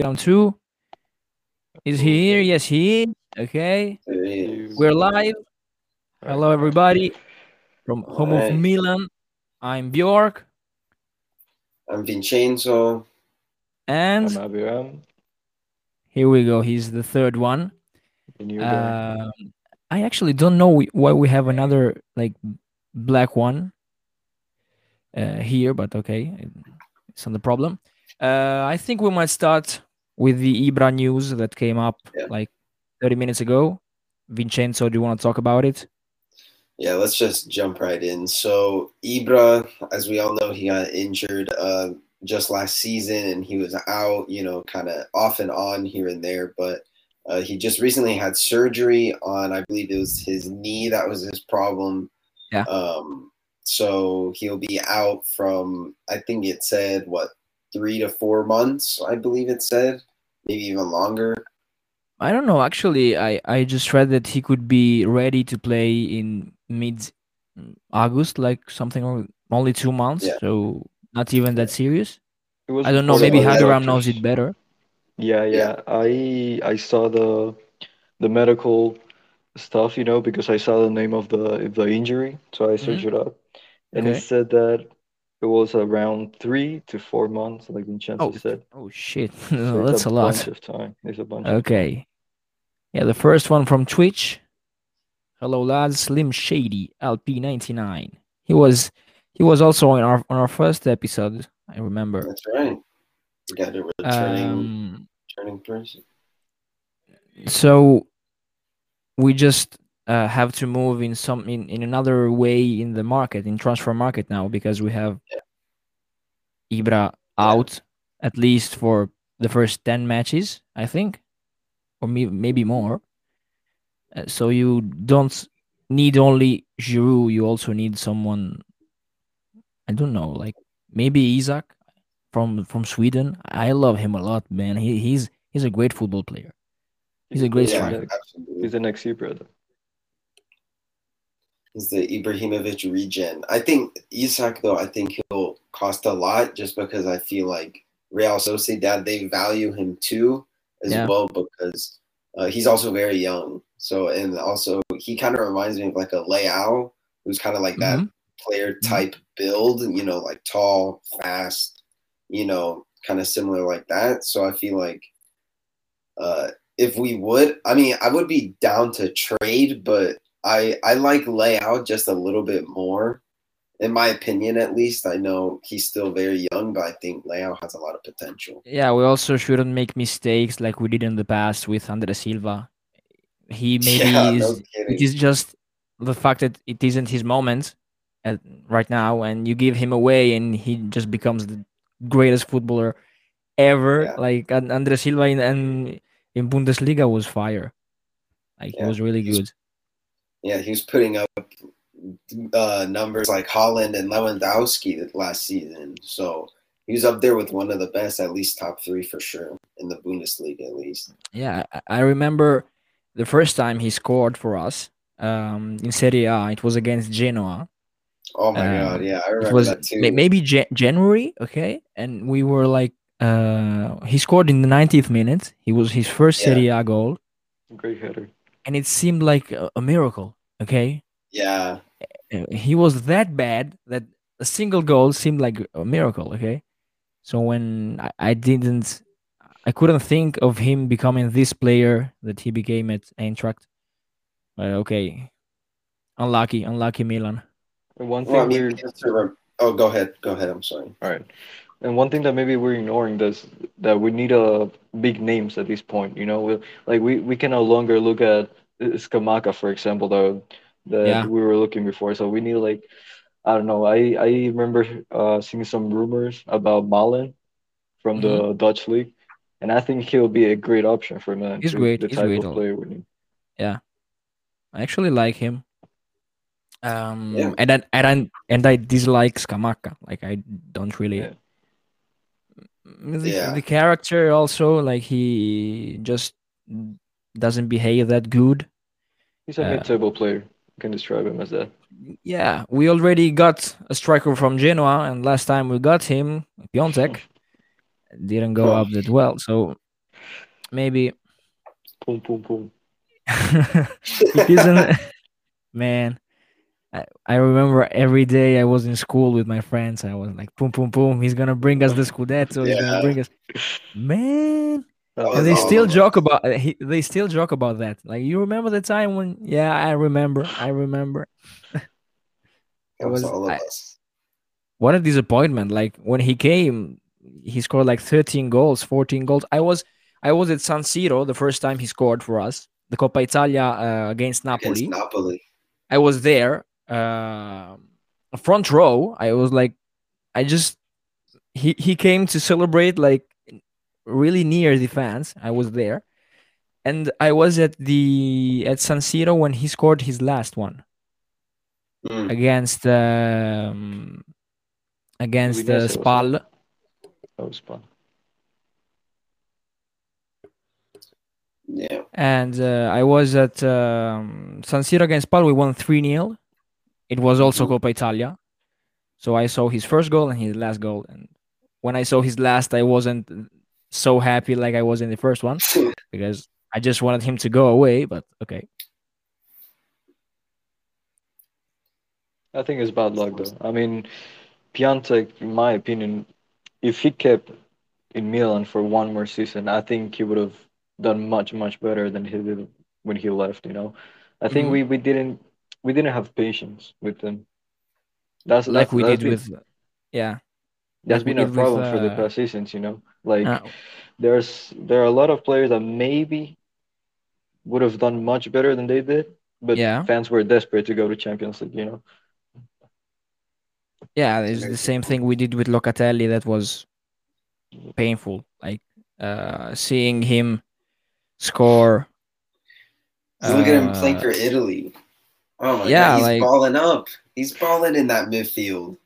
round two. Is he here? Yes, he is. Okay. We're live. Hello, everybody. From home of Milan, I'm Bjork. I'm Vincenzo. And I'm Abiram. here we go. He's the third one. The new. Um, I actually don't know why we have another like black one uh, here, but okay, it's not the problem. Uh, I think we might start with the Ibra news that came up Yeah. like 30 minutes ago. Vincenzo, do you want to talk about it? Yeah, let's just jump right in. So Ibra, as we all know, he got injured uh, just last season, and he was out, you know, kind of off and on here and there. But uh, he just recently had surgery on, I believe it was his knee that was his problem. Yeah. Um, so he'll be out from, I think it said what three to four months. I believe it said, maybe even longer. I don't know. Actually, I, I just read that he could be ready to play in mid August, like something or only two months. Yeah. So not even that serious. It was I don't know. Also, Maybe yeah, Hageram doctors- knows it better. Yeah, yeah. I I saw the the medical stuff, you know, because I saw the name of the the injury, so I searched mm-hmm. it up, and Okay. it said that it was around three to four months, like Vincenzo Oh, said. Oh shit, So that's a lot. bunch of time. It's a bunch. of. Okay. Yeah, the first one from Twitch. Hello lads, Slim Shady, LP99. He was he was also on our on our first episode, I remember. That's right. We got a returning, Um returning person. so we just uh, have to move in some in, in another way in the market in transfer market now because we have Ibra out at least for the first 10 matches I think or me, maybe more Uh, so you don't need only Giroud you also need someone I don't know like maybe Isak from from Sweden I love him a lot man he, he's he's a great football player He's a great Yeah, striker. absolutely. He's the next year, brother. He's the Ibrahimovic region. I think Isak though. I think he'll cost a lot just because I feel like Real Sociedad they value him too as Yeah. well because uh, he's also very young. So and also he kind of reminds me of like a Leao who's kind of like that Mhm. player type build. You know, like tall, fast. You know, kind of similar like that. So I feel like. Uh, if we would, I mean, I would be down to trade, but I I like Leao just a little bit more, in my opinion at least. I know he's still very young, but I think Leao has a lot of potential. Yeah, we also shouldn't make mistakes like we did in the past with Andre Silva. He maybe yeah, is. no It is just the fact that it isn't his moment at, right now, and you give him away, and he just becomes the greatest footballer ever. Yeah. Like Andre Silva in and in Bundesliga was fire. Like he Yeah, was really good. Yeah, he was putting up uh, numbers like Haaland and Lewandowski last season, so he was up there with one of the best, at least top three for sure in the Bundesliga at least. Yeah, I- I remember the first time he scored for us um, in Serie A. It was against Genoa. Oh my Uh, god, yeah, I it remember was that too. maybe Ja- January, okay, and we were like, uh, he scored in the 90th minute. He was his first Yeah. Serie A goal, Great header. And it seemed like a, a miracle. Okay, Yeah, he was that bad that a single goal seemed like a miracle. Okay, so when I, I didn't, I couldn't think of him becoming this player that he became at Eintracht. But okay, unlucky, unlucky Milan. One thing well, I mean, we're we have to rem- oh, go ahead, go ahead. I'm sorry. All right. And one thing that maybe we're ignoring is that we need a big names at this point. You know, we, like we, we can no longer look at uh, Scamacca, for example, though that Yeah. we were looking before. So we need like I don't know. I I remember uh, seeing some rumors about Malen from the Dutch league, and I think he'll be a great option for Man. Mm-hmm. He's too, great, The he's type great. of player we need. Yeah, I actually like him. Um, Yeah. and I, and I, and I dislike Scamacca. Like I don't really. Yeah. The, Yeah. the character also like he just doesn't behave that good. He's a Uh, mid-table player. You can describe him as that. Yeah, we already got a striker from Genoa, and last time we got him, Piatek, didn't go Oh. up that well. So maybe Boom, boom, boom. he doesn't. Man, I, I remember every day I was in school with my friends. I was like, boom, boom, boom. He's gonna bring us the Scudetto. He's Yeah. gonna bring us. Man, and they still joke about. uh, He, they still joke about that. Like, you remember the time when? Yeah, I remember. I remember. It was all of I- us. what a disappointment like when he came he scored like 13 goals 14 goals i was i was at san siro the first time he scored for us the coppa italia uh, against napoli Against Napoli. i was there uh, front row i was like i just he he came to celebrate like really near the fans i was there and i was at the at san siro when he scored his last one Mm. against um, against uh, Spal. Was fun. Yeah. and uh, I was at um, San Siro against Spal. We won 3 0. It was also Mhm. Coppa Italia. So I saw his first goal and his last goal. And when I saw his last, I wasn't so happy like I was in the first one because I just wanted him to go away. But okay. I think it's bad luck though. I mean, Piatek, in my opinion, if he kept in Milan for one more season, I think he would have done much, much better than he did when he left. You know, I think Mhm. we, we didn't we didn't have patience with them. That's Like that's, we that's did been, with. Yeah. that's like been a did with, problem for the uh, past seasons. You know, like uh, there's there are a lot of players that maybe would have done much better than they did, but Yeah. fans were desperate to go to Champions League. You know. yeah, it's the same thing we did with Locatelli. That was painful. Like uh, seeing him score. Just look at him playing uh, for Italy. Oh my yeah, god, he's like- balling up. He's balling in that midfield.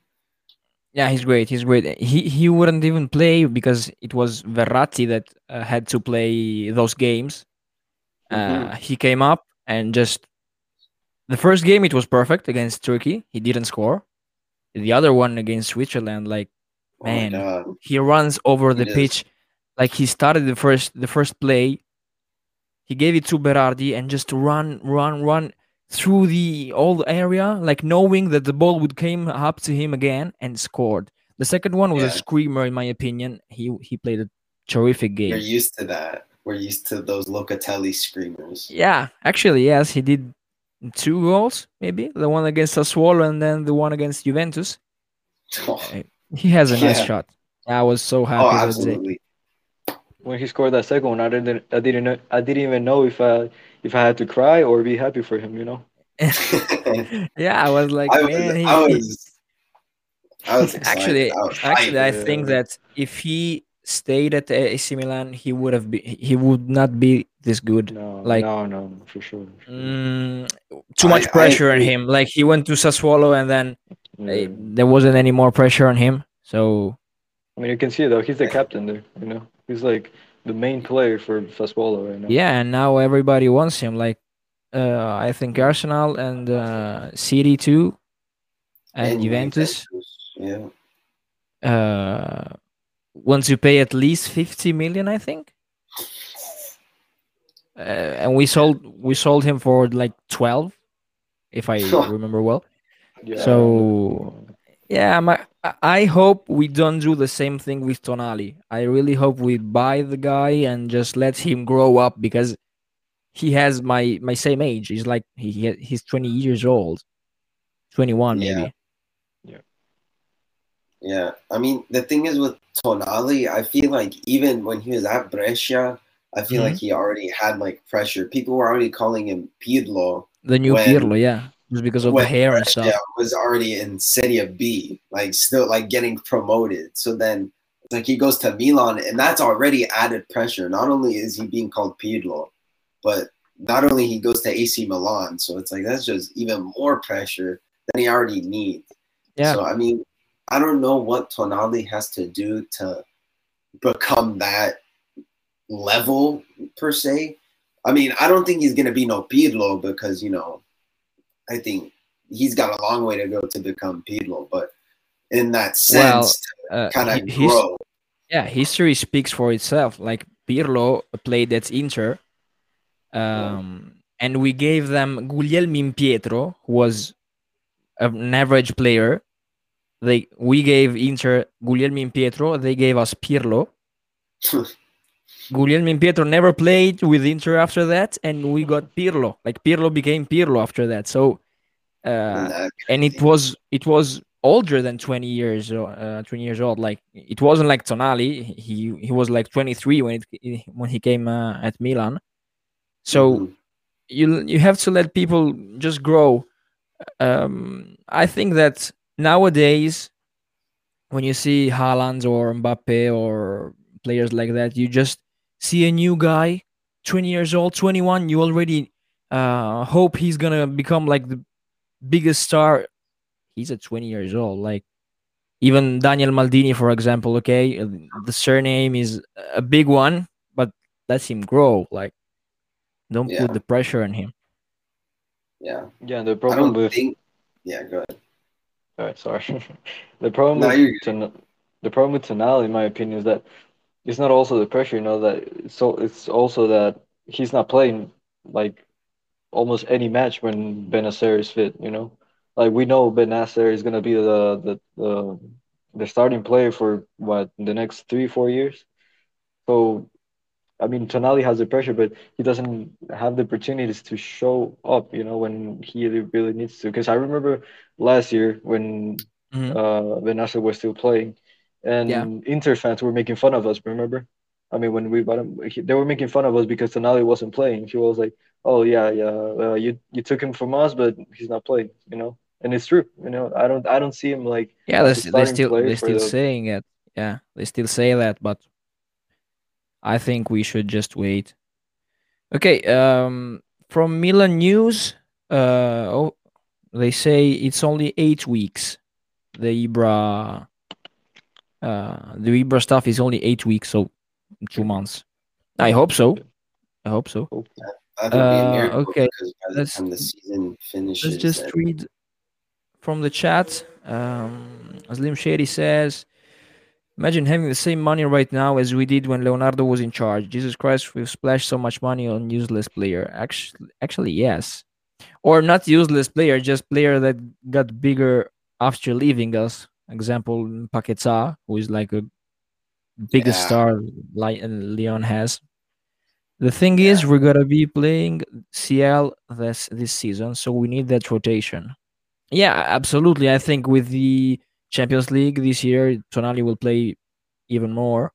Yeah, he's great. He's great. He he wouldn't even play because it was Verratti that uh, had to play those games. Uh, Mhm. he came up and just the first game it was perfect against Turkey. He didn't score. The other one against Switzerland, like Oh Man. he runs over the pitch, like he started the first the first play. He gave it to Berardi and just run, run, run through the old area, like knowing that the ball would came up to him again and scored. The second one was a screamer, in my opinion. He he played a terrific game. You're used to that. We're used to those Locatelli screamers. Yeah, actually, yes, he did two goals, maybe the one against Sassuolo and then the one against Juventus. Oh, He has a nice Yeah. shot. I was so happy oh absolutely. When he scored that second one, I didn't I didn't know I didn't even know if I if I had to cry or be happy for him, you know. yeah, I was like, I was, he, I was, I was actually, I was actually, I think that if he stayed at AC Milan, he would have been, he would not be this good. No, Like- no, no, for sure. for sure. Mm, too much I pressure on him. Like he went to Sassuolo and then uh, there wasn't any more pressure on him. So I mean, you can see though. He's the captain there. You know, he's like the main player for Sassuolo right now. yeah, and now everybody wants him. Like uh, I think Arsenal and uh, City too, and, Juventus. Yeah. uh want to pay at least 50 million i think uh, and we sold we sold him for like 12 if i remember well Yeah, So- yeah my, I- i hope we don't do the same thing with tonali i really hope we buy the guy and just let him grow up because he has my my same age he's like he he- he's 20 years old 21 Yeah. maybe Yeah, Yeah, I mean the thing is with Tonali, I feel like even when he was at Brescia, I feel Mhm. like he already had like pressure. People were already calling him Pirlo. the new When- pirlo yeah just because of the hair and stuff was already in Serie B, like still like getting promoted. So then like he goes to Milan, and that's already added pressure. Not only is he being called Pirlo, but not only he goes to AC Milan, so it's like that's just even more pressure than he already needs. yeah So I mean, I don't know what Tonali has to do to become that level per se. I mean, I don't think he's gonna be no Pirlo because you know, I think he's got a long way to go to become Pirlo. But in that Well, sense, uh, kind of he- grow. yeah history speaks for itself like Pirlo played at Inter, um, and we gave them Guglielminpietro, who was an average player. They we gave Inter Guglielminpietro. They gave us Pirlo. Guglielminpietro never played with Inter after that, and we got Pirlo. Like Pirlo became Pirlo after that. So, uh, and it was it was older than 20 years uh, 20 years old. Like it wasn't like tonali. He he was like 23 when it when he came uh, at milan. So mm-hmm. you you have to let people just grow. Um, i think that nowadays when you see Haaland or Mbappe or players like that you just see a new guy 20 years old 21 you already uh, hope he's gonna become like the biggest star he's at 20 years old. Like even Daniel Maldini, for example, okay, the surname is a big one, but let him grow. Like don't yeah. put the pressure on him. Yeah. Yeah. The problem with think... yeah, go ahead. All right, sorry. the problem no, with Ton- the problem with Tonali, in my opinion, is that it's not also the pressure. You know that so it's also that he's not playing like almost any match when Bennacer is fit. You know, like we know Bennacer is gonna be the the the, the starting player for what the next three four years. So, I mean, Tonali has the pressure, but he doesn't have the opportunities to show up. You know, when he really needs to. Because I remember last year when mm-hmm. uh was still playing, and yeah. Inter fans were making fun of us. Remember? I mean, when we bought him, he, they were making fun of us because Tonali wasn't playing. He was like, "Oh yeah, yeah, uh, you you took him from us, but he's not playing." You know, and it's true. You know, I don't I don't see him like yeah, they're, they're still they're still the... saying it. Yeah, they still say that, but I think we should just wait. Okay, um, from Milan News, uh, oh, they say it's only eight weeks. The Ibra, uh, the Ibra stuff is only eight weeks, so two months. I hope so. I hope so. Uh, okay, let's, the season finishes, let's just then... read from the chat. Um, Slim Shady says, Imagine having the same money right now as we did when Leonardo was in charge. Jesus Christ, we've splashed so much money on useless player. Actually, actually, yes, or not useless player, just player that got bigger after leaving us. Example, Paquetá, who is like a biggest yeah. star like Leon has. The thing yeah. is, we're gonna be playing CL this this season, so we need that rotation. Yeah, absolutely. I think with the Champions League this year, Tonali will play even more.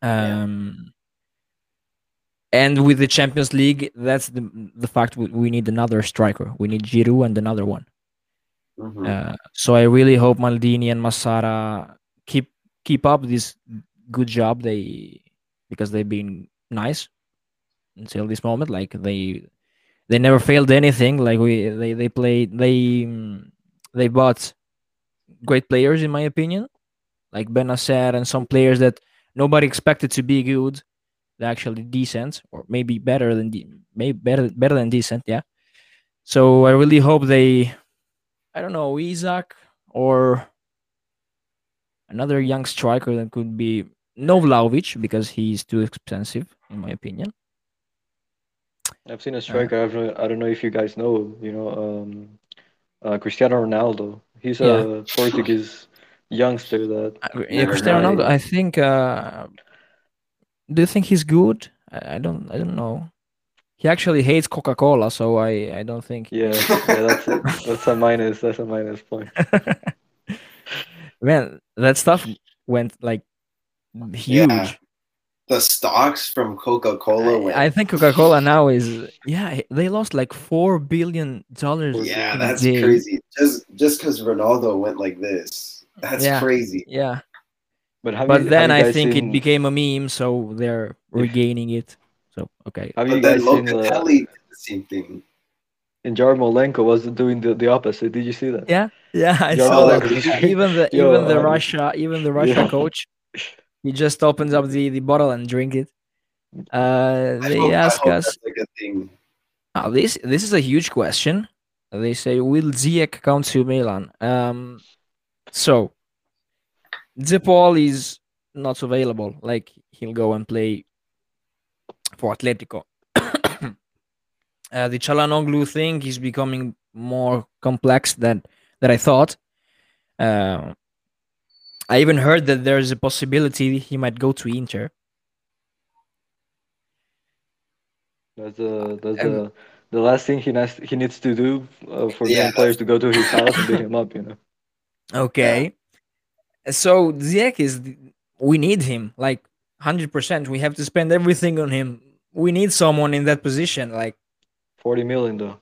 Um, yeah. and with the Champions League, that's the the fact we, we need another striker. We need Giroud and another one. Mm-hmm. Uh, so I really hope Maldini and Massara keep up this good job they because they've been nice until this moment. Like they they never failed anything. Like we they they played they they bought great players in my opinion, like Bennacer and some players that nobody expected to be good. They're actually decent, or maybe better than maybe better better than decent. Yeah. So I really hope they, I don't know, Isak or another young striker that could be no because he's too expensive in my opinion. I've seen a striker. Uh, I don't know if you guys know. You know, um, uh, Cristiano Ronaldo. He's yeah. a Portuguese youngster that. Uh, yeah, Cristiano Ronaldo. I think. Uh, do you think he's good? I, I don't. I don't know. He actually hates Coca Cola, so I. I don't think. Yeah, yeah, that's that's a minus. That's a minus point. Man, that stuff went like huge. Yeah the stocks from Coca Cola. I, I, think Coca Cola now is yeah they lost like four billion dollars. Yeah, that's crazy. Just just because Ronaldo went like this, that's yeah, crazy. Yeah, but but you, then I think seen... it became a meme, so they're regaining it. So okay, have but then uh, Locatelli did the same thing. And Yarmolenko was doing the, the opposite. Did you see that? Yeah, yeah, I saw that. even the even the Russia even the Russia yeah. coach he just opens up the, the bottle and drink it. Uh, they hope, ask us. Oh, this this is a huge question. They say, "Will Ziyech come to Milan?" Um, so De Paul is not available. Like he'll go and play for Atletico. uh, the Calhanoglu thing is becoming more complex than that I thought. Uh, I even heard that there's a possibility he might go to Inter. That's the that's the the last thing he needs he needs to do uh, for Yeah. young players to go to his house and beat him up. You know. Okay. So Ziyech is we need him like 100%. We have to spend everything on him. We need someone in that position like Forty million though.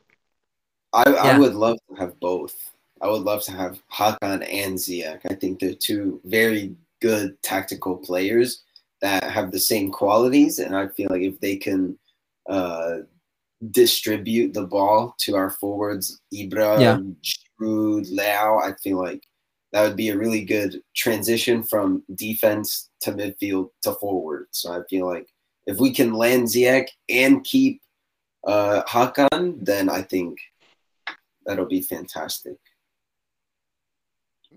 I, I would love to have both. I would love to have Hakan and Ziyech. I think they're two very good tactical players that have the same qualities, and I feel like if they can uh, distribute the ball to our forwards, Ibra, Yeah. Giroud, Leao, I feel like that would be a really good transition from defense to midfield to forward. So I feel like if we can land Ziyech and keep uh, Hakan, then I think that'll be fantastic.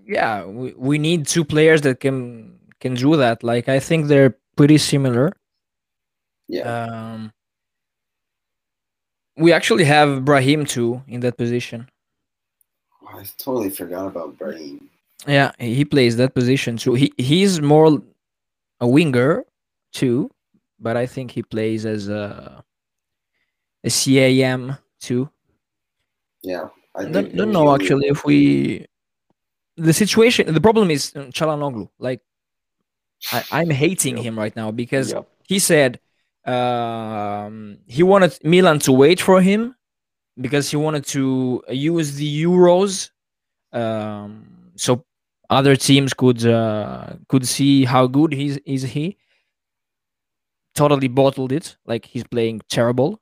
Yeah, we, we need two players that can can do that. Like I think they're pretty similar. Yeah, Um we actually have Brahim too in that position. I totally forgot about Brahim. Yeah, he plays that position too. He he's more a winger too, but I think he plays as a a CAM too. Yeah, I I don't, don't know actually if we the situation the problem is uh, Calhanoglu. Like I, I'm hating Yep. him right now because Yep. he said um, he wanted Milan to wait for him because he wanted to use the Euros um, so other teams could uh, could see how good he's is he. Totally bottled it. Like he's playing terrible.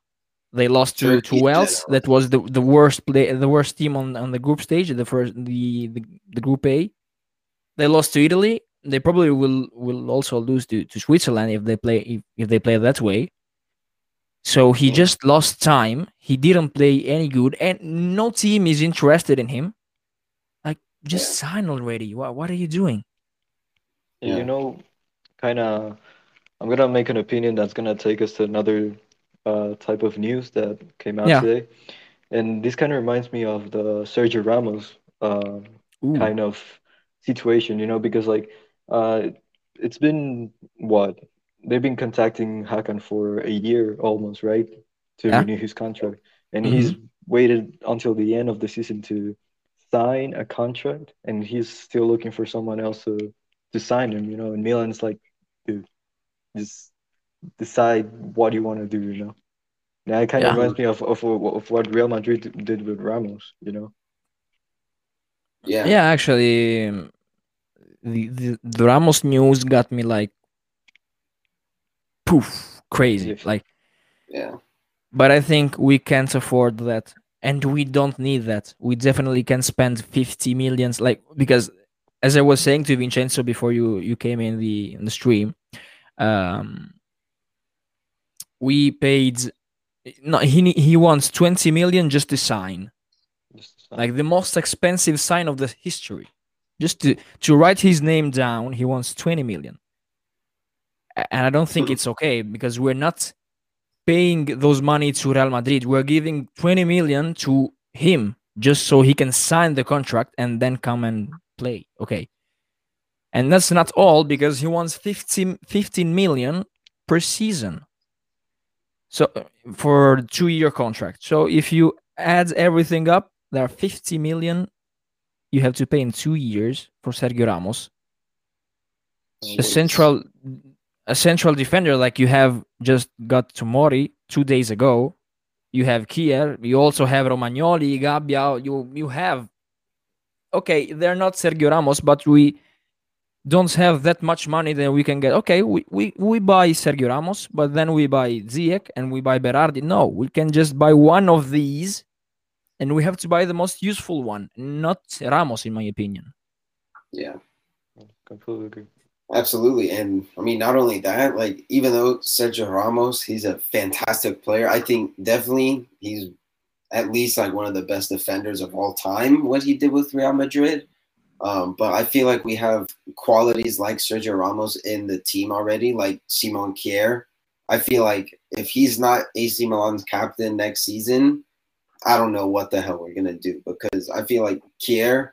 They lost to to Turkey Wales. did. That was the, the worst play, the worst team on, on the group stage. The first the, the the group A. They lost to Italy. They probably will will also lose to, to Switzerland if they play if, if they play that way. So he Yeah. just lost time. He didn't play any good, and no team is interested in him. Like, just sign already. What what are you doing? Yeah, Yeah. You know, kind of. I'm gonna make an opinion that's gonna take us to another uh, type of news that came out Yeah. today, and this kind of reminds me of the Sergio Ramos uh, kind of situation, you know, because like uh, it's been what they've been contacting Hakan for a year almost, right, to Yeah. renew his contract, and he's waited until the end of the season to sign a contract, and he's still looking for someone else to to sign him, you know. And Milan's like, dude, just decide what you want to do, you know. Yeah, it kind Yeah. of reminds me of, of of what Real Madrid did with Ramos, you know. Yeah, Yeah, actually, the, the the Ramos news got me like poof crazy. Yes. Like, yeah, but I think we can't afford that, and we don't need that. We definitely can spend fifty millions, like because as I was saying to Vincenzo before you you came in the in the stream, um, we paid. No, he he wants twenty million just to sign. Like the most expensive sign of the history. Just to to write his name down, he wants 20 million. And I don't think Mhm. it's okay because we're not paying those money to Real Madrid. We're giving 20 million to him just so he can sign the contract and then come and play. Okay. And that's not all because he wants 15, 15 million per season. So for two year contract. So if you add everything up, there are 50 million you have to pay in two years for Sergio Ramos. A central a central defender like you have just got Tomori two days ago. You have Kjær, you also have Romagnoli, Gabbia, you you have okay, they're not Sergio Ramos, but we don't have that much money that we can get. Okay, we, we, we buy Sergio Ramos, but then we buy Ziyech and we buy Berardi. No, we can just buy one of these and we have to buy the most useful one, not Ramos, in my opinion. yeah. completely agree. Absolutely. And I mean, not only that, like, even though Sergio Ramos, he's a fantastic player, I think definitely he's at least like one of the best defenders of all time, what he did with Real Madrid. Um, but I feel like we have qualities like Sergio Ramos in the team already, like Simon Kjær. I feel like if he's not AC Milan's captain next season, I don't know what the hell we're gonna do because I feel like Kjær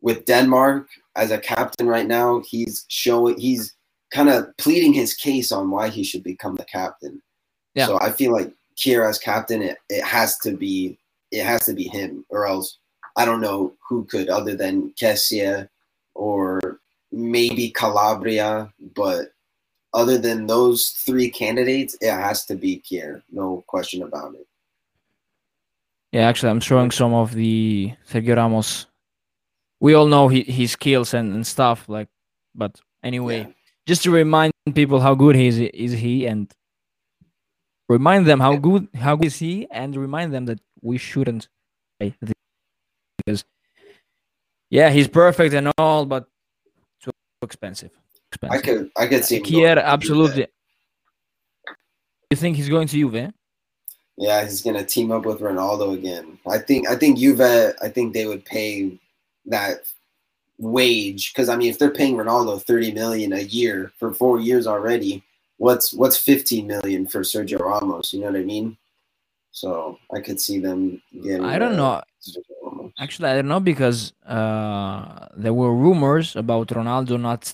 with Denmark as a captain right now, he's showing he's kind of pleading his case on why he should become the captain. Yeah. So I feel like Kjær as captain, it, it has to be it has to be him, or else I don't know who could other than Kessié or maybe Calabria, but other than those three candidates, it has to be Kjær, no question about it. Yeah, actually, I'm showing some of the Sergio Ramos. We all know he, his skills and, and stuff, like, but anyway, Yeah. just to remind people how good he is, is he, and remind them how good how good is he, and remind them that we shouldn't play this because yeah, he's perfect and all, but too expensive. I can I could see Kier, absolutely. You think he's going to Juve? Yeah, he's gonna team up with Ronaldo again. I think I think Juve. I think they would pay that wage because I mean, if they're paying Ronaldo thirty million a year for four years already, what's what's fifteen million for Sergio Ramos? You know what I mean? So I could see them getting. I don't uh, know. Actually, I don't know because uh, there were rumors about Ronaldo not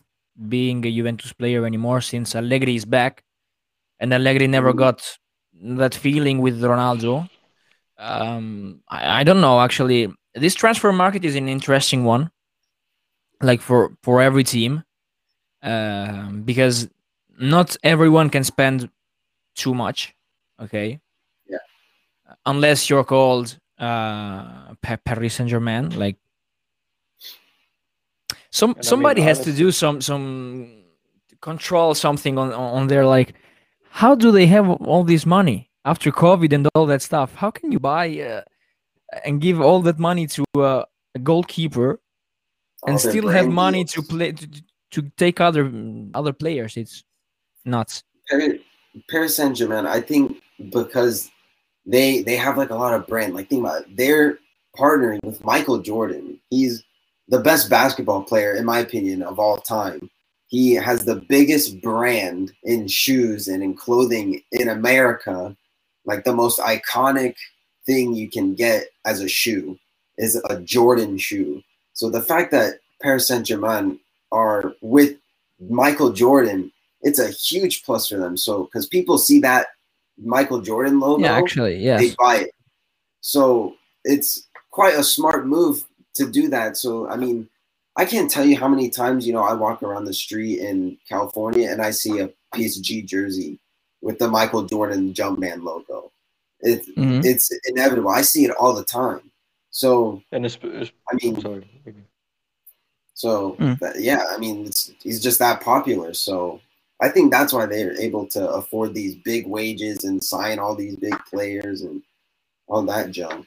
being a Juventus player anymore since Allegri is back, and Allegri never got that feeling with Ronaldo. Um, I, I don't know. Actually, this transfer market is an interesting one, like for for every team, um, because not everyone can spend too much. Okay. Yeah. Unless you're called uh, Paris Saint Germain, like some And I mean, somebody has to do some some control something on on their like how do they have all this money after covid and all that stuff? How can you buy uh, and give all that money to uh, a goalkeeper and still have money deals. to play to, to take other other players? It's nuts. Paris Saint Germain, I think because they they have like a lot of brand. Like think about it, they're partnering with Michael Jordan. He's the best basketball player, in my opinion, of all time. He has the biggest brand in shoes and in clothing in America. Like the most iconic thing you can get as a shoe is a Jordan shoe. So the fact that Paris Saint Germain are with Michael Jordan it's a huge plus for them. So because people see that Michael Jordan logo, yeah actually yes they buy it. So it's quite a smart move to do that. So I mean, I can't tell you how many times you know I walk around the street in California and I see a PSG jersey with the Michael Jordan Jumpman logo. It, Mhm. It's inevitable. I see it all the time. So And it's, it's I mean, sorry. so Mm. that- yeah, I mean, it's, he's just that popular. So I think that's why they're able to afford these big wages and sign all these big players and all that junk.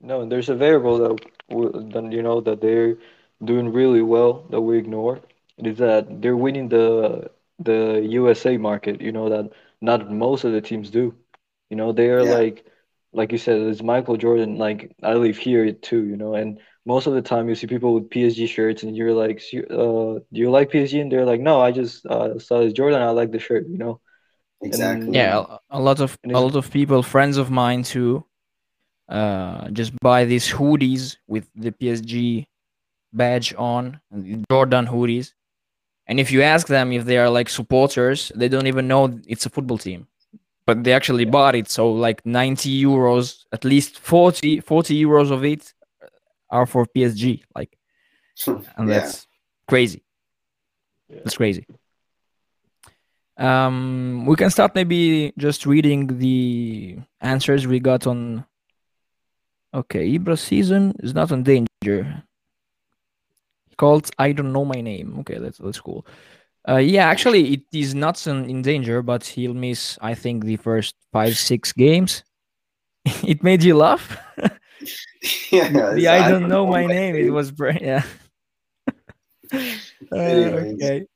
No, and there's a variable that then you know that they're doing really well that we ignore. It is that they're winning the the USA market. You know that not most of the teams do. You know they are Yeah. like like you said, it's Michael Jordan. Like I live here too. You know, and most of the time you see people with PSG shirts, and you're like, uh, do you like PSG? And they're like, no, I just uh, saw this Jordan. I like the shirt. You know. Exactly. yeah a, a lot of a lot of people friends of mine too uh just buy these hoodies with the psg badge on jordan hoodies and if you ask them if they are like supporters they don't even know it's a football team but they actually bought it so like 90 euros at least 40 40 euros of it are for psg like and Yeah. that's crazy. Yeah. that's crazy. Um we can start maybe just reading the answers we got on okay ibra season is not in danger. He called i don't know my name. Okay that's that's cool. Uh yeah actually it is not in, in danger but he'll miss i think the first five six games. It made you laugh yeah. the it's- I don't know my name. It was br- yeah. Uh, okay.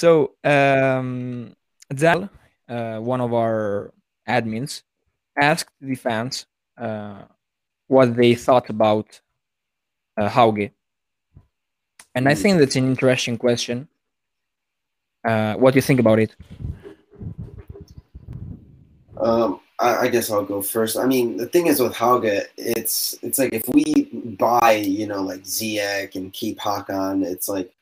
So um, Zal, uh, one of our admins, asked the fans uh, what they thought about uh, Hauge, and I think that's an interesting question Uh, what do you think about it? Um, I, I, guess I'll go first. I mean, the thing is with Hauge, it's it's like if we buy, you know, like Ziyech and keep Hakan, it's like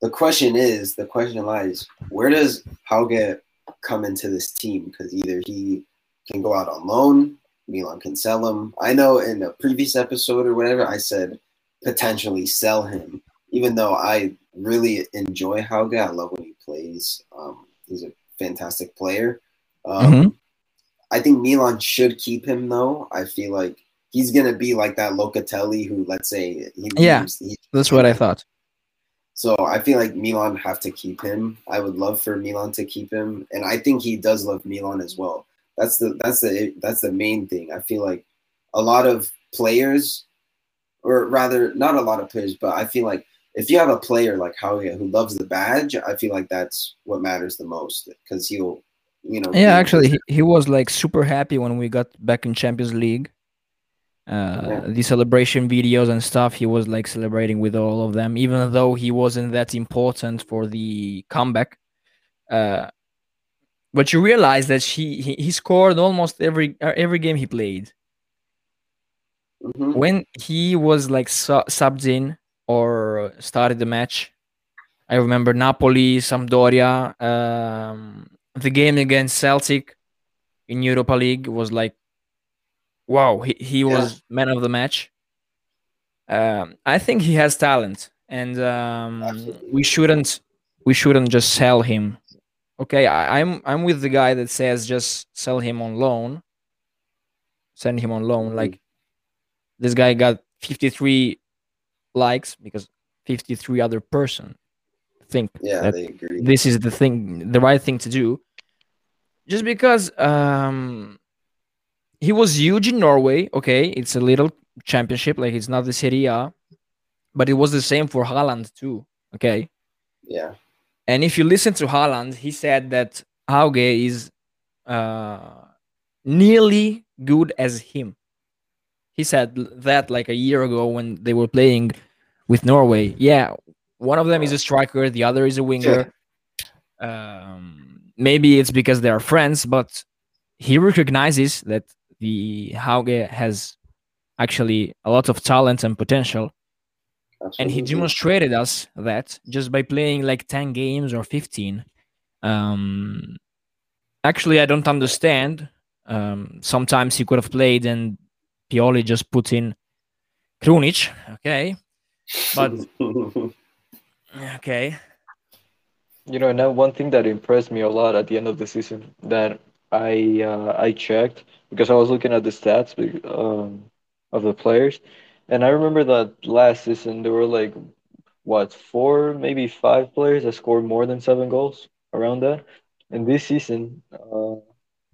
the question is, the question lies, where does Hauge come into this team? Because either he can go out on loan, Milan can sell him. I know in a previous episode or whatever, I said potentially sell him, even though I really enjoy Hauge. I love when he plays. Um, he's a fantastic player. Um, mm-hmm. I think Milan should keep him though. I feel like he's gonna be like that Locatelli who, let's say, he yeah, leaves, that's what I thought. So I feel like Milan have to keep him. I would love for Milan to keep him, and I think he does love Milan as well. That's the that's the that's the main thing. I feel like a lot of players, or rather, not a lot of players, but I feel like if you have a player like Hauge who loves the badge, I feel like that's what matters the most because he'll you know. Yeah, actually, he, he was like super happy when we got back in Champions League. Uh, yeah. The celebration videos and stuff, he was like celebrating with all of them, even though he wasn't that important for the comeback. Uh, but you realize that he, he, he scored almost every uh, every game he played. Mm-hmm. When he was like su- subbed in or started the match, I remember Napoli, Sampdoria, um, the game against Celtic in Europa League was like, wow, he, he yeah. was man of the match. Um, I think he has talent, and um, we shouldn't we shouldn't just sell him. Okay, I, I'm I'm with the guy that says just sell him on loan, send him on loan. Like this guy got 53 likes because 53 other person think yeah, they agree. this is the thing, the right thing to do. Just because um, he was huge in Norway. Okay, it's a little championship, like it's not the Serie A, but it was the same for Haaland too. Okay. Yeah. And if you listen to Haaland, he said that Hauge is uh, nearly good as him. He said that like a year ago when they were playing with Norway. Yeah, one of them is a striker, the other is a winger. Um, maybe it's because they are friends, but he recognizes that the Hauge has actually a lot of talent and potential. Absolutely. And he demonstrated us that just by playing like 10 games or 15. Um, actually, I don't understand. Um, sometimes he could have played and Pioli just put in Krunic. Okay. But Okay. You know, now one thing that impressed me a lot at the end of the season that I uh, I checked because I was looking at the stats um, of the players, and I remember that last season there were like what four maybe five players that scored more than seven goals around that, and this season uh,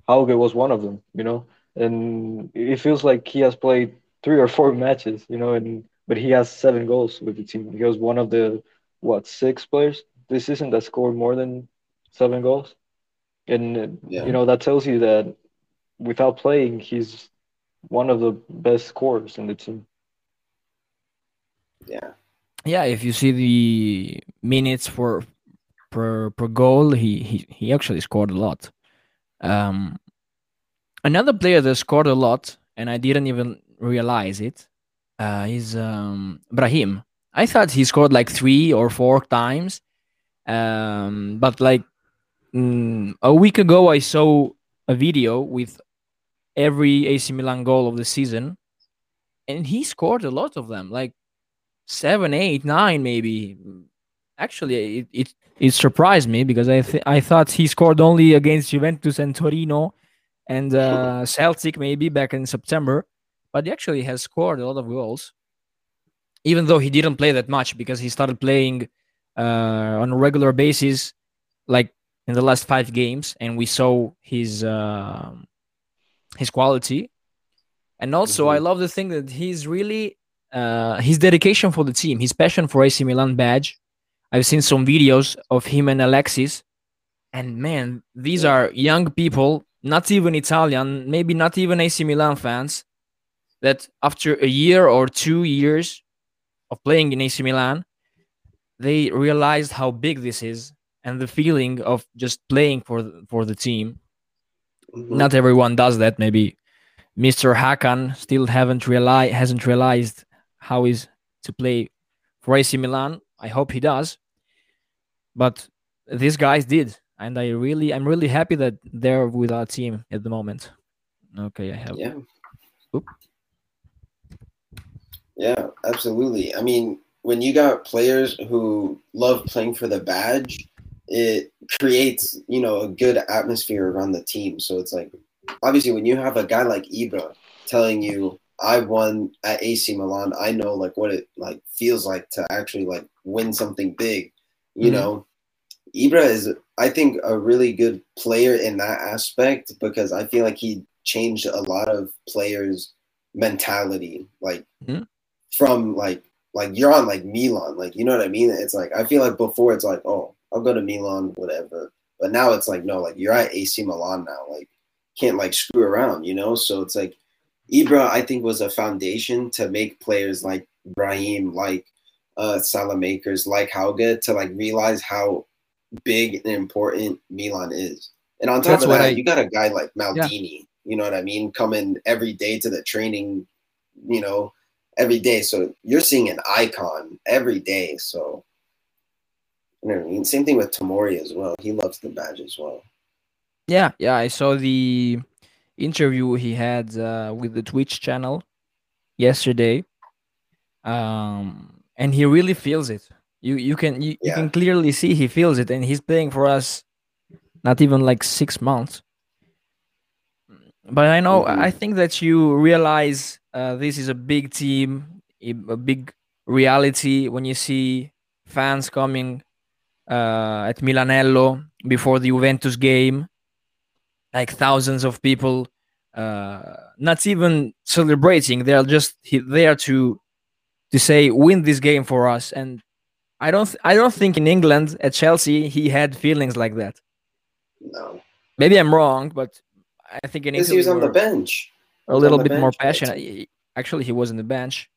Hauge was one of them. You know, and it feels like he has played three or four matches. You know, and but he has seven goals with the team. He was one of the what six players this season that scored more than seven goals, and yeah. you know that tells you that without playing, he's one of the best scorers in the team. Yeah. Yeah, if you see the minutes for per per goal, he he, he actually scored a lot. Um, another player that scored a lot, and I didn't even realize it, uh, is um, Brahim. I thought he scored like three or four times. Um, but like mm, a week ago, I saw a video with every AC Milan goal of the season, and he scored a lot of them, like seven, eight, nine, maybe. Actually, it it, it surprised me because I th- I thought he scored only against Juventus and Torino and uh, Celtic maybe back in September, but he actually has scored a lot of goals even though he didn't play that much because he started playing uh, on a regular basis, like in the last five games, and we saw his uh, his quality. And also, mm-hmm. I love the thing that he's really uh, his dedication for the team, his passion for AC Milan badge. I've seen some videos of him and Alexis, and man, these are young people, not even Italian, maybe not even AC Milan fans, that after a year or two years of playing in AC Milan, they realized how big this is and the feeling of just playing for the, for the team. Mhm. Not everyone does that. Maybe Mr. Hakan still haven't realized hasn't realized how is to play for AC Milan. I hope he does. But these guys did, and I really I'm really happy that they're with our team at the moment. Okay, I have Yeah. Oop. Yeah, absolutely. I mean, when you got players who love playing for the badge, it creates, you know, a good atmosphere around the team. So it's like obviously when you have a guy like Ibra telling you I won at AC Milan, I know like what it like feels like to actually like win something big. You Mhm. know, Ibra is I think a really good player in that aspect because I feel like he changed a lot of players' mentality. Like Mhm. From like like you're on like Milan, like you know what I mean? It's like I feel like before it's like, oh, I'll go to Milan, whatever. But now it's like, no, like you're at AC Milan now. Like can't like screw around, you know? So it's like Ibra, I think, was a foundation to make players like Brahim, like uh Saelemaekers, like Hauge to like realize how big and important Milan is. And on top That's of that, I- you got a guy like Maldini, you know what I mean, coming every day to the training, you know, every day. So you're seeing an icon every day. So you know I mean? Same thing with Tamori as well. He loves the badge as well. Yeah, yeah, I saw the interview he had uh, with the Twitch channel yesterday, um, and he really feels it. You you can you, you can clearly see he feels it, and he's playing for us, not even like six months. But I know Mhm. I think that you realize uh, this is a big team, a a big reality when you see fans coming uh, at Milanello before the Juventus game like thousands of people uh not even celebrating they're just there to to say win this game for us and i don't th- i don't think in england at chelsea he had feelings like that No. maybe i'm wrong but i think in italy he was on the bench. a little bit more bench for that passionate He- actually he was on the bench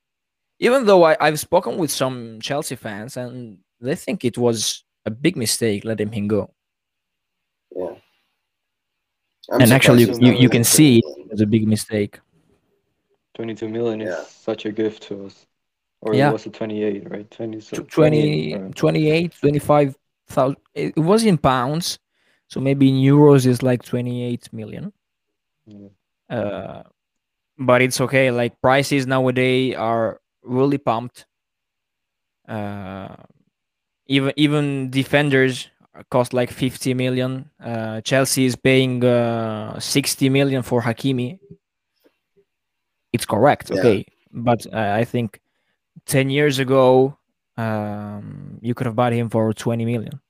even though I, i've spoken with some chelsea fans and they think it was a big mistake letting him go Yeah. I'm and actually you, you, not you in can see it was a big mistake 22 million is Yeah. such a gift to us. Or Yeah. was it 28, right? 20, so Tw- 20, 28, or- 28 25,000. It it was in pounds. So maybe in euros is like 28 million. Yeah. Uh, but it's okay. Like prices nowadays are really pumped. Uh, even even defenders cost like 50 million. Uh, Chelsea is paying uh, 60 million for Hakimi. It's correct, Yeah. okay. But uh, I think 10 years ago, um, you could have bought him for 20 million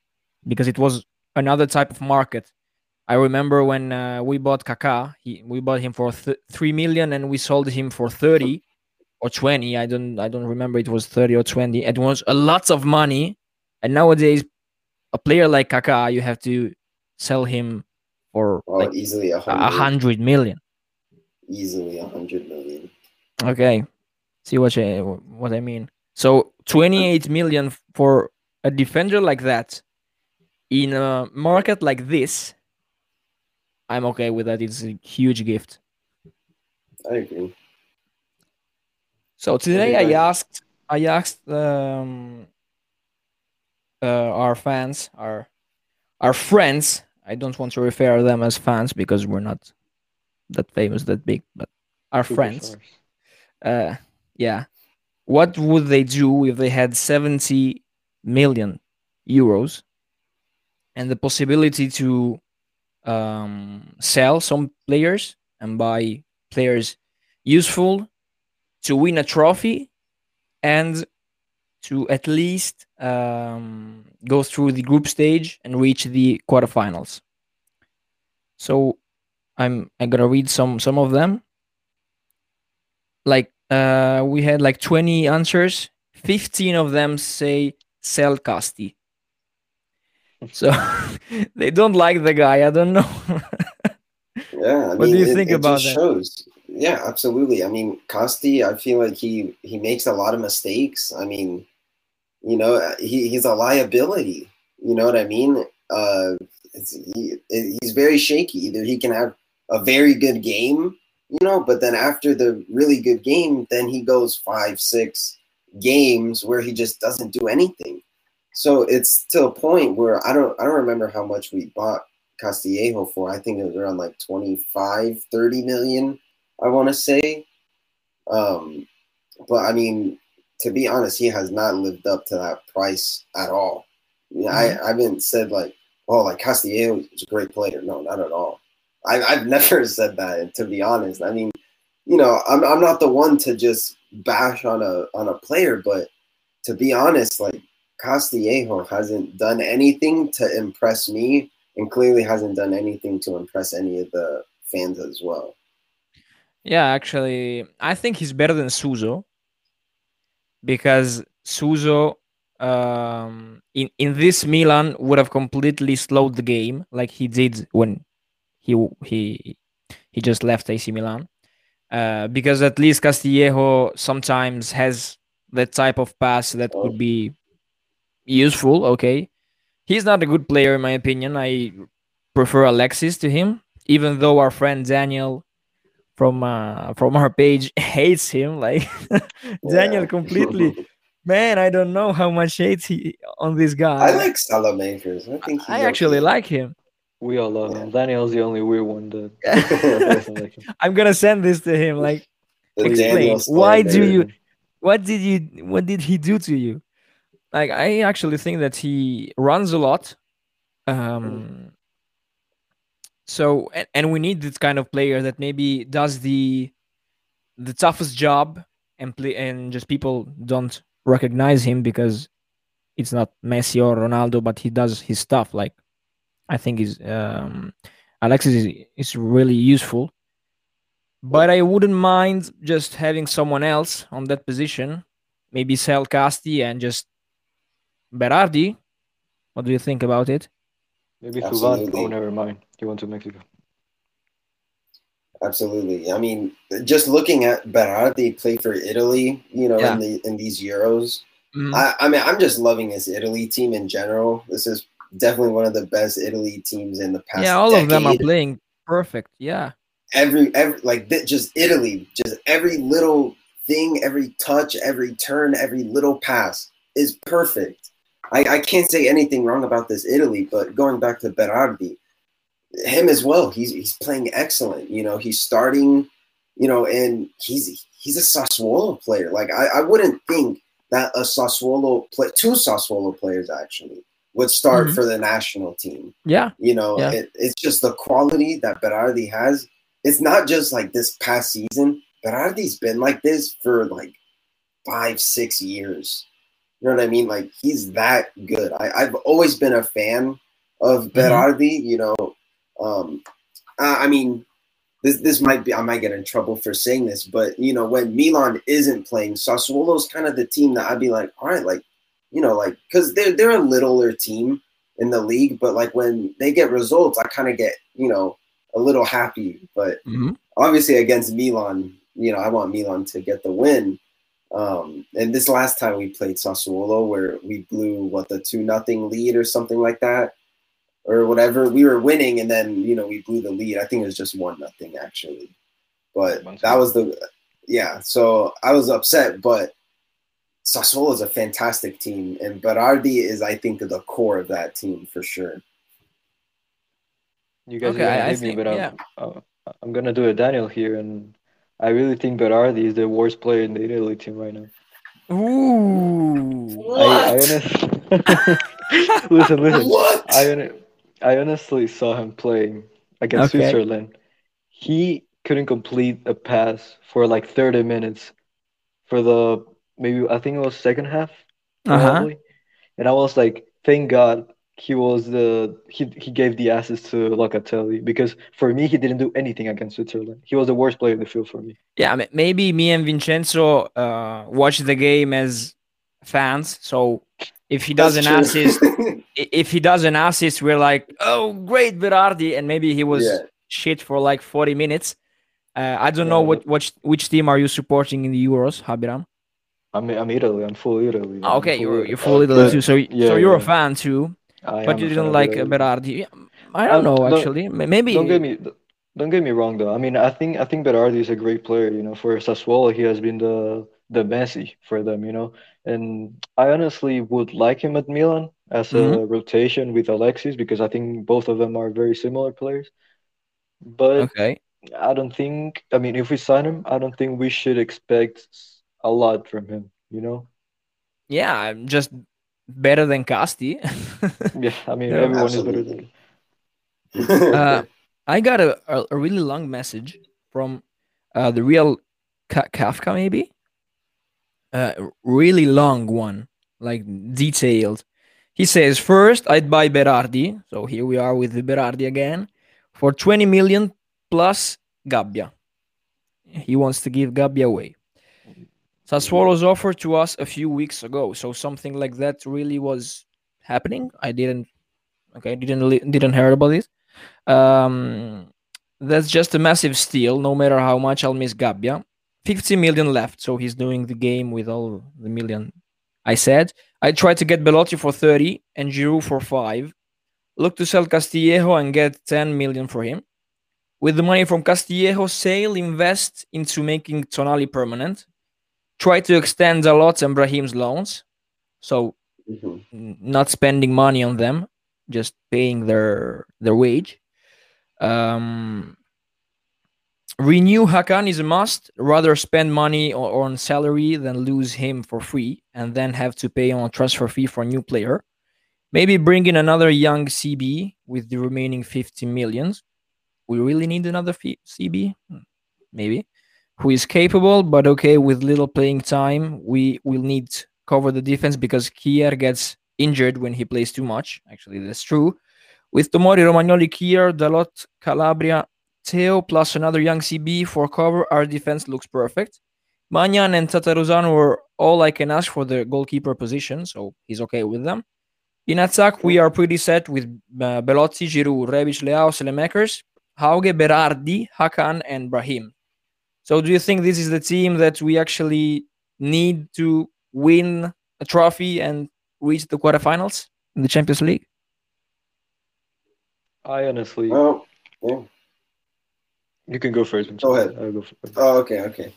because it was another type of market. I remember when uh, we bought Kaká, he, we bought him for th- 3 million and we sold him for 30 or 20. I don't I don't remember it was 30 or 20. It was a lot of money. And nowadays a player like Kaká, you have to sell him for Oh, like easily a hundred. million. Easily a hundred million. Okay, see what I what I mean. So 28 million for a defender like that in a market like this, I'm okay with that. It's a huge gift. I agree. So today I asked I asked um, uh, our fans, our our friends. I don't want to refer to them as fans because we're not that famous, that big, but our friends. Uh yeah what would they do if they had 70 million euros and the possibility to um sell some players and buy players useful to win a trophy and to at least um, go through the group stage and reach the quarterfinals. So i'm i'm gonna read some some of them. Like uh we had like 20 answers. 15 of them say sell Casti. So they don't like the guy i don't know Yeah, I What do you it, think it about that? shows. Yeah, absolutely. I mean, Costi, I feel like he he makes a lot of mistakes. I mean, you know, he, he's a liability. You know what I mean? uh, he, he's very shaky. Either he can have a very good game, you know, but then after the really good game, then he goes five, six games where he just doesn't do anything. So it's to a point where I don't I don't remember how much we bought Castillejo for. I think it was around like 25, 30 million, I want to say. Um, but I mean, to be honest, he has not lived up to that price at all. mm-hmm. I, I haven't said like, oh, like Castillejo is a great player. No, not at all. I, I've never said that. And to be honest, I mean, you know, I'm, I'm not the one to just bash on a on a player, but to be honest, like Castillejo hasn't done anything to impress me, and clearly hasn't done anything to impress any of the fans as well. Yeah, actually, I think he's better than Suso because Suso um, in in this Milan would have completely slowed the game like he did when he he he just left AC Milan. Uh, because at least Castillejo sometimes has that type of pass that could be useful. Okay, he's not a good player in my opinion. I prefer Alexis to him, even though our friend Daniel from uh, from our page hates him. Like Daniel completely. Man, I don't know how much hates he on this guy. I like Saelemaekers. I think I actually okay. like him. We all love him. Daniel's the only weird one that. I'm gonna send this to him. Like, explain why do you? What did you? What did he do to you? Like, I actually think that he runs a lot. Um. So and, and we need this kind of player that maybe does the the toughest job and play and just people don't recognize him because it's not Messi or Ronaldo, but he does his stuff like I think is um, Alexis is, is really useful. But I wouldn't mind just having someone else on that position, maybe sell Casti and just Berardi. What do you think about it? Maybe Fuvan. Oh, never mind. He went to Mexico. Absolutely. I mean, just looking at Berardi play for Italy, you know, yeah. in the in these Euros. Mm-hmm. I, I mean, I'm just loving this Italy team in general. This is definitely one of the best Italy teams in the past. Yeah, all decade. of them are playing perfect. Yeah. Every every like just Italy, just every little thing, every touch, every turn, every little pass is perfect. I, I can't say anything wrong about this Italy, but going back to Berardi, him as well, he's he's playing excellent. You know, he's starting, you know, and he's he's a Sassuolo player. Like I, I wouldn't think that a Sassuolo play two Sassuolo players actually would start mm-hmm. for the national team. Yeah. You know, yeah. It, it's just the quality that Berardi has. It's not just like this past season. Berardi's been like this for like five, six years. You know what I mean? Like he's that good. I, I've always been a fan of mm-hmm. Berardi. Mm-hmm. You know, um, I, I mean, this this might be I might get in trouble for saying this, but you know, when Milan isn't playing, Sassuolo's kind of the team that I'd be like, all right, like you know, like because they're they're a littler team in the league, but like when they get results, I kind of get you know a little happy. But mm-hmm. obviously against Milan, you know, I want Milan to get the win. Um, and this last time we played Sassuolo, where we blew what the two nothing lead or something like that, or whatever, we were winning, and then you know we blew the lead. I think it was just one nothing actually, but that was the yeah. So I was upset, but Sassuolo is a fantastic team, and Berardi is, I think, the core of that team for sure. You guys okay, are gonna me, but I'm, uh, I'm gonna do a Daniel here, and I really think Berardi is the worst player in the Italy team right now. Ooh, I, I honestly, listen, listen. What? I, I honestly saw him playing against okay. Switzerland. He couldn't complete a pass for like 30 minutes for the maybe I think it was second half, probably. Uh-huh. And I was like, thank God he was the he he gave the assist to Locatelli because for me he didn't do anything against Switzerland. He was the worst player in the field for me. Yeah, maybe me and Vincenzo uh, watched the game as fans. So if he does That's an true. assist, if he does an assist, we're like, oh great Berardi, and maybe he was yeah. shit for like forty minutes. Uh, I don't yeah. know what, what which team are you supporting in the Euros, Habiram? I'm I'm Italy. I'm full Italy. I'm okay, full you're you're full Italy too. So yeah, so you're yeah. a fan too. I but you didn't like Berardi. Berardi. I don't Um, know don't actually. Maybe don't get me don't get me wrong though. I mean, I think I think Berardi is a great player. You know, for Sassuolo, he has been the the Messi for them. You know, and I honestly would like him at Milan as a rotation with Alexis because I think both of them are very similar players. But okay. I don't think. I mean, if we sign him, I don't think we should expect a lot from him. You know. Yeah, I'm just better than Casti. Yeah. I mean, Yeah, everyone is better than. uh, I got a, a, a really long message from uh, the real Ka- Kafka, maybe. Uh, really long one, like detailed. He says, first, I'd buy Berardi. So here we are with the Berardi again for 20 million plus Gabbia. He wants to give Gabbia away. Sassuolo's offer to us a few weeks ago. So something like that really was happening. I didn't, okay, didn't didn't hear about it. Um, that's just a massive steal. No matter how much I'll miss Gabbia, 50 million left. So he's doing the game with all the million. I said I tried to get Belotti for 30 and Giroud for five. Look to sell Castillejo and get 10 million for him. With the money from Castillejo sale, invest into making Tonali permanent. Try to extend Dalot and Brahim's loans. So Mhm. not spending money on them, just paying their their wage. Um, renew Hakan is a must. Rather spend money o- on salary than lose him for free and then have to pay on transfer fee for a new player. Maybe bring in another young CB with the remaining 50 millions. We really need another fee- CB, Hmm, maybe, who is capable but okay with little playing time. We will need cover the defense because Kjær gets injured when he plays too much. Actually, that's true. With Tomori, Romagnoli, Kjær, Dalot, Calabria, Theo, plus another young CB for cover, our defense looks perfect. Maignan and Tătărușanu were all I can ask for the goalkeeper position, so he's okay with them. In attack, we are pretty set with uh, Belotti, Giroud, Rebic, Leao, Saelemaekers, Hauge, Berardi, Hakan, and Brahim. So, do you think this is the team that we actually need to win a trophy and reach the quarterfinals in the Champions League? I honestly, Well, yeah. you can go first. Go ahead. I'll go first. Oh, okay, okay.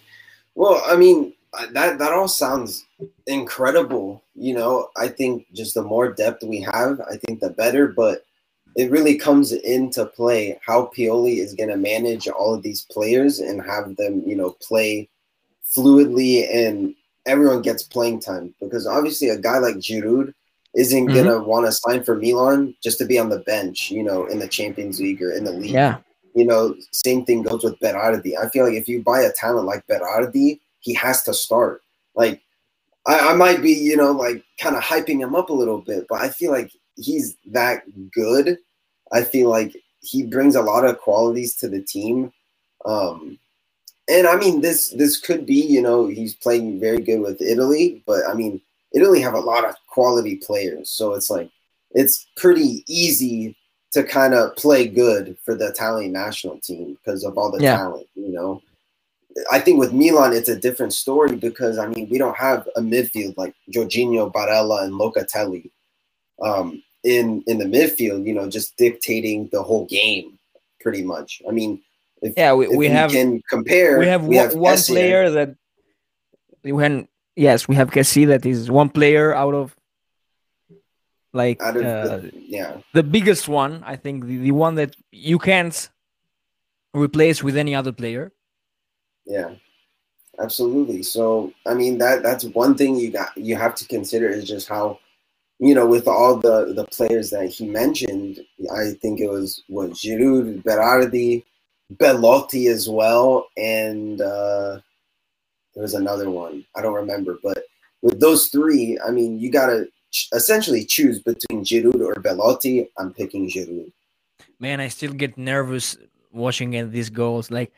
Well, I mean, that that all sounds incredible. You know, I think just the more depth we have, I think the better. But it really comes into play how Pioli is going to manage all of these players and have them, you know, play fluidly and everyone gets playing time. Because obviously, a guy like Giroud isn't Mhm. going to want to sign for Milan just to be on the bench, you know, in the Champions League or in the league Yeah, you know, same thing goes with Berardi. I feel like if you buy a talent like Berardi, he has to start. Like, I, I might be, you know, like kind of hyping him up a little bit, but I feel like he's that good. I feel like he brings a lot of qualities to the team. Um, and I mean, this this could be, you know, he's playing very good with Italy, but I mean, Italy have a lot of quality players, so it's like it's pretty easy to kind of play good for the Italian national team because of all the Yeah. talent, you know. I think with Milan, it's a different story because I mean we don't have a midfield like Jorginho, Barella, and Locatelli um, in in the midfield. You know, just dictating the whole game, pretty much. I mean, if, yeah. We, we have can compare. we have one, one Essien. player that when yes we have Kessié that is one player out of like out of uh, the, yeah, the biggest one i think the, the one that you can't replace with any other player yeah, absolutely. So I mean that that's one thing you got you have to consider is just how you know with all the the players that he mentioned. I think it was what Giroud, Berardi, Belotti as well, and uh, there was another one I don't remember. But with those three, I mean you gotta ch- essentially choose between Giroud or Belotti. I'm picking Giroud. man i still get nervous watching at these goals like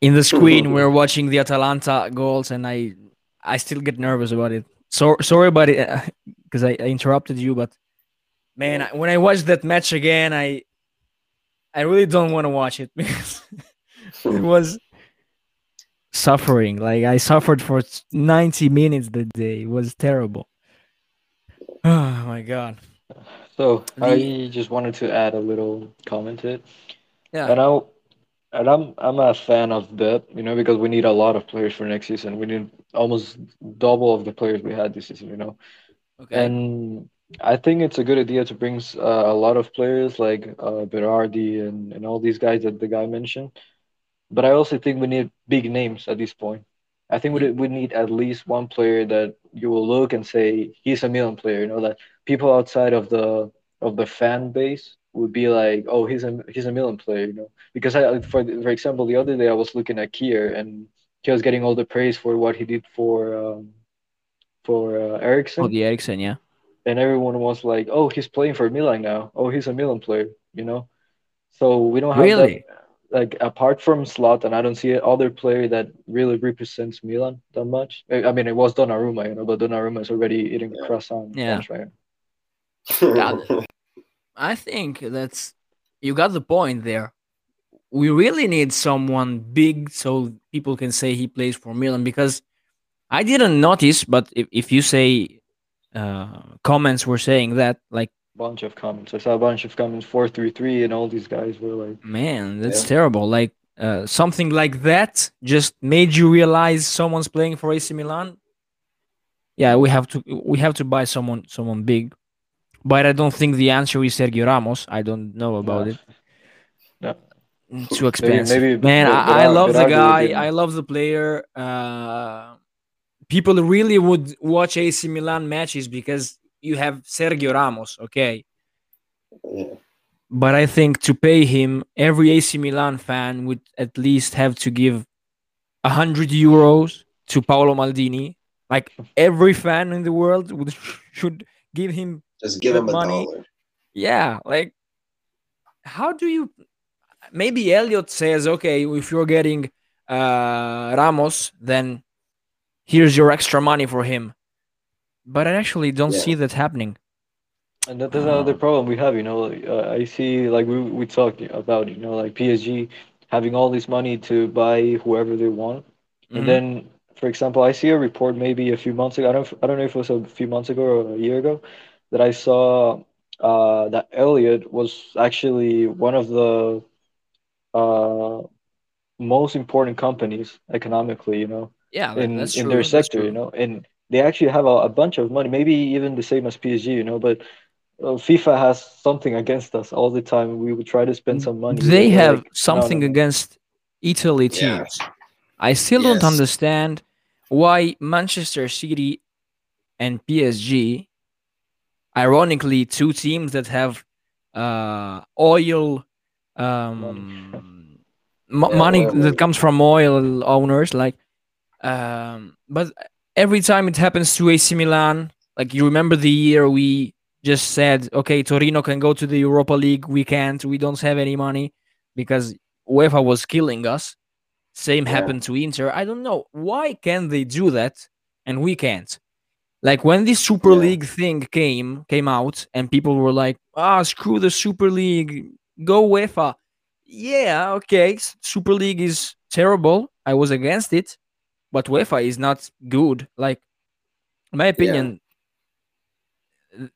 in the screen we're watching the atalanta goals and i i still get nervous about it so sorry about it because I, I interrupted you but man I, when i watch that match again i i really don't want to watch it because it was suffering. Like i suffered for 90 minutes that day. It was terrible. Oh my god. So I just wanted to add a little comment to it, yeah, and I and I'm I'm a fan of that, you know, because we need a lot of players for next season. We need almost double of the players we had this season, you know, okay. and I think it's a good idea to bring uh, a lot of players like uh, Berardi and and all these guys that the guy mentioned but I also think we need big names at this point. I think we we need at least one player that you will look and say he's a Milan player. You know that people outside of the of the fan base would be like, oh, he's a he's a Milan player. You know, because I for for example, the other day I was looking at Kjær and he was getting all the praise for what he did for um, for uh, Oh, Eriksen, the Eriksen, yeah. and everyone was like, oh, he's playing for Milan now. Oh, he's a Milan player. You know, so we don't have that Really? like apart from Slot, and I don't see other player that really represents Milan that much. I I mean, it was Donnarumma, you know, but Donnarumma is already eating Yeah. croissant Yeah. bench right Yeah, I think that's you got the point there. We really need someone big so people can say he plays for Milan because I didn't notice, but if, if you say uh, comments were saying that, like, Bunch of comments. I saw a bunch of comments, four three three, and all these guys were like, man, that's Yeah. terrible. Like, uh, something like that just made you realize someone's playing for AC Milan. Yeah, we have to we have to buy someone someone big, but I don't think the answer is Sergio Ramos. I don't know about it. no. Mm, Too expensive. maybe Man, Ber- I, I Berard- love the Berardi would be guy. I love the player. Uh, people really would watch AC Milan matches because you have Sergio Ramos, okay? yeah. But I think to pay him, every AC Milan fan would at least have to give a hundred euros to Paolo Maldini. Like every fan in the world would should give him Just give him a money. dollar. Yeah, like how do you maybe Elliott says, okay, if you're getting uh, Ramos, then here's your extra money for him. But I actually don't Yeah. see that happening. And that's another Uh, problem we have, you know. Uh, I see, like we we talked about, you know, like PSG having all this money to buy whoever they want, and mhm. then, for example, I see a report maybe a few months ago. I don't I don't know if it was a few months ago or a year ago, that I saw uh, that Elliott was actually one of the uh, most important companies economically, you know, yeah, that, in that's in their. That's sector, you know, and they actually have a, a bunch of money, maybe even the same as PSG, you know, but uh, FIFA has something against us all the time. We would try to spend some money, They have like, no, no, something no. against Italy Yeah. teams. I still don't understand why Manchester City and PSG, ironically, two teams that have uh, oil um, mo- Yeah, money oil that comes from oil owners, like, um, but every time it happens to AC Milan, like you remember the year we just said, okay, Torino can go to the Europa League, we can't, we don't have any money because UEFA was killing us. Same Yeah. happened to Inter. I don't know why can they do that and we can't. Like when this Super Yeah. League thing came came out and people were like, "Ah, screw the Super League, go UEFA." Yeah, okay, Super League is terrible. I was against it, but UEFA is not good. Like, in my opinion,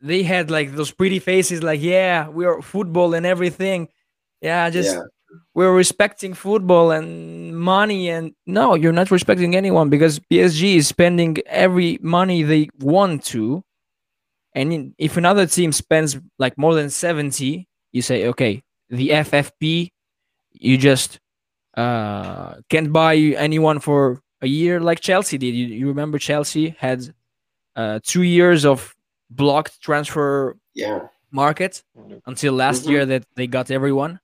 they had like those pretty faces, like, "Yeah, we're football and everything." Yeah, just Yeah. we're respecting football and money and no you're not respecting anyone because psg is spending every money they want to and if another team spends like more than 70 you say okay the ffp you just uh can't buy anyone for a year like chelsea did you, you remember chelsea had uh two years of blocked transfer Yeah. market until last Mhm. year that they got everyone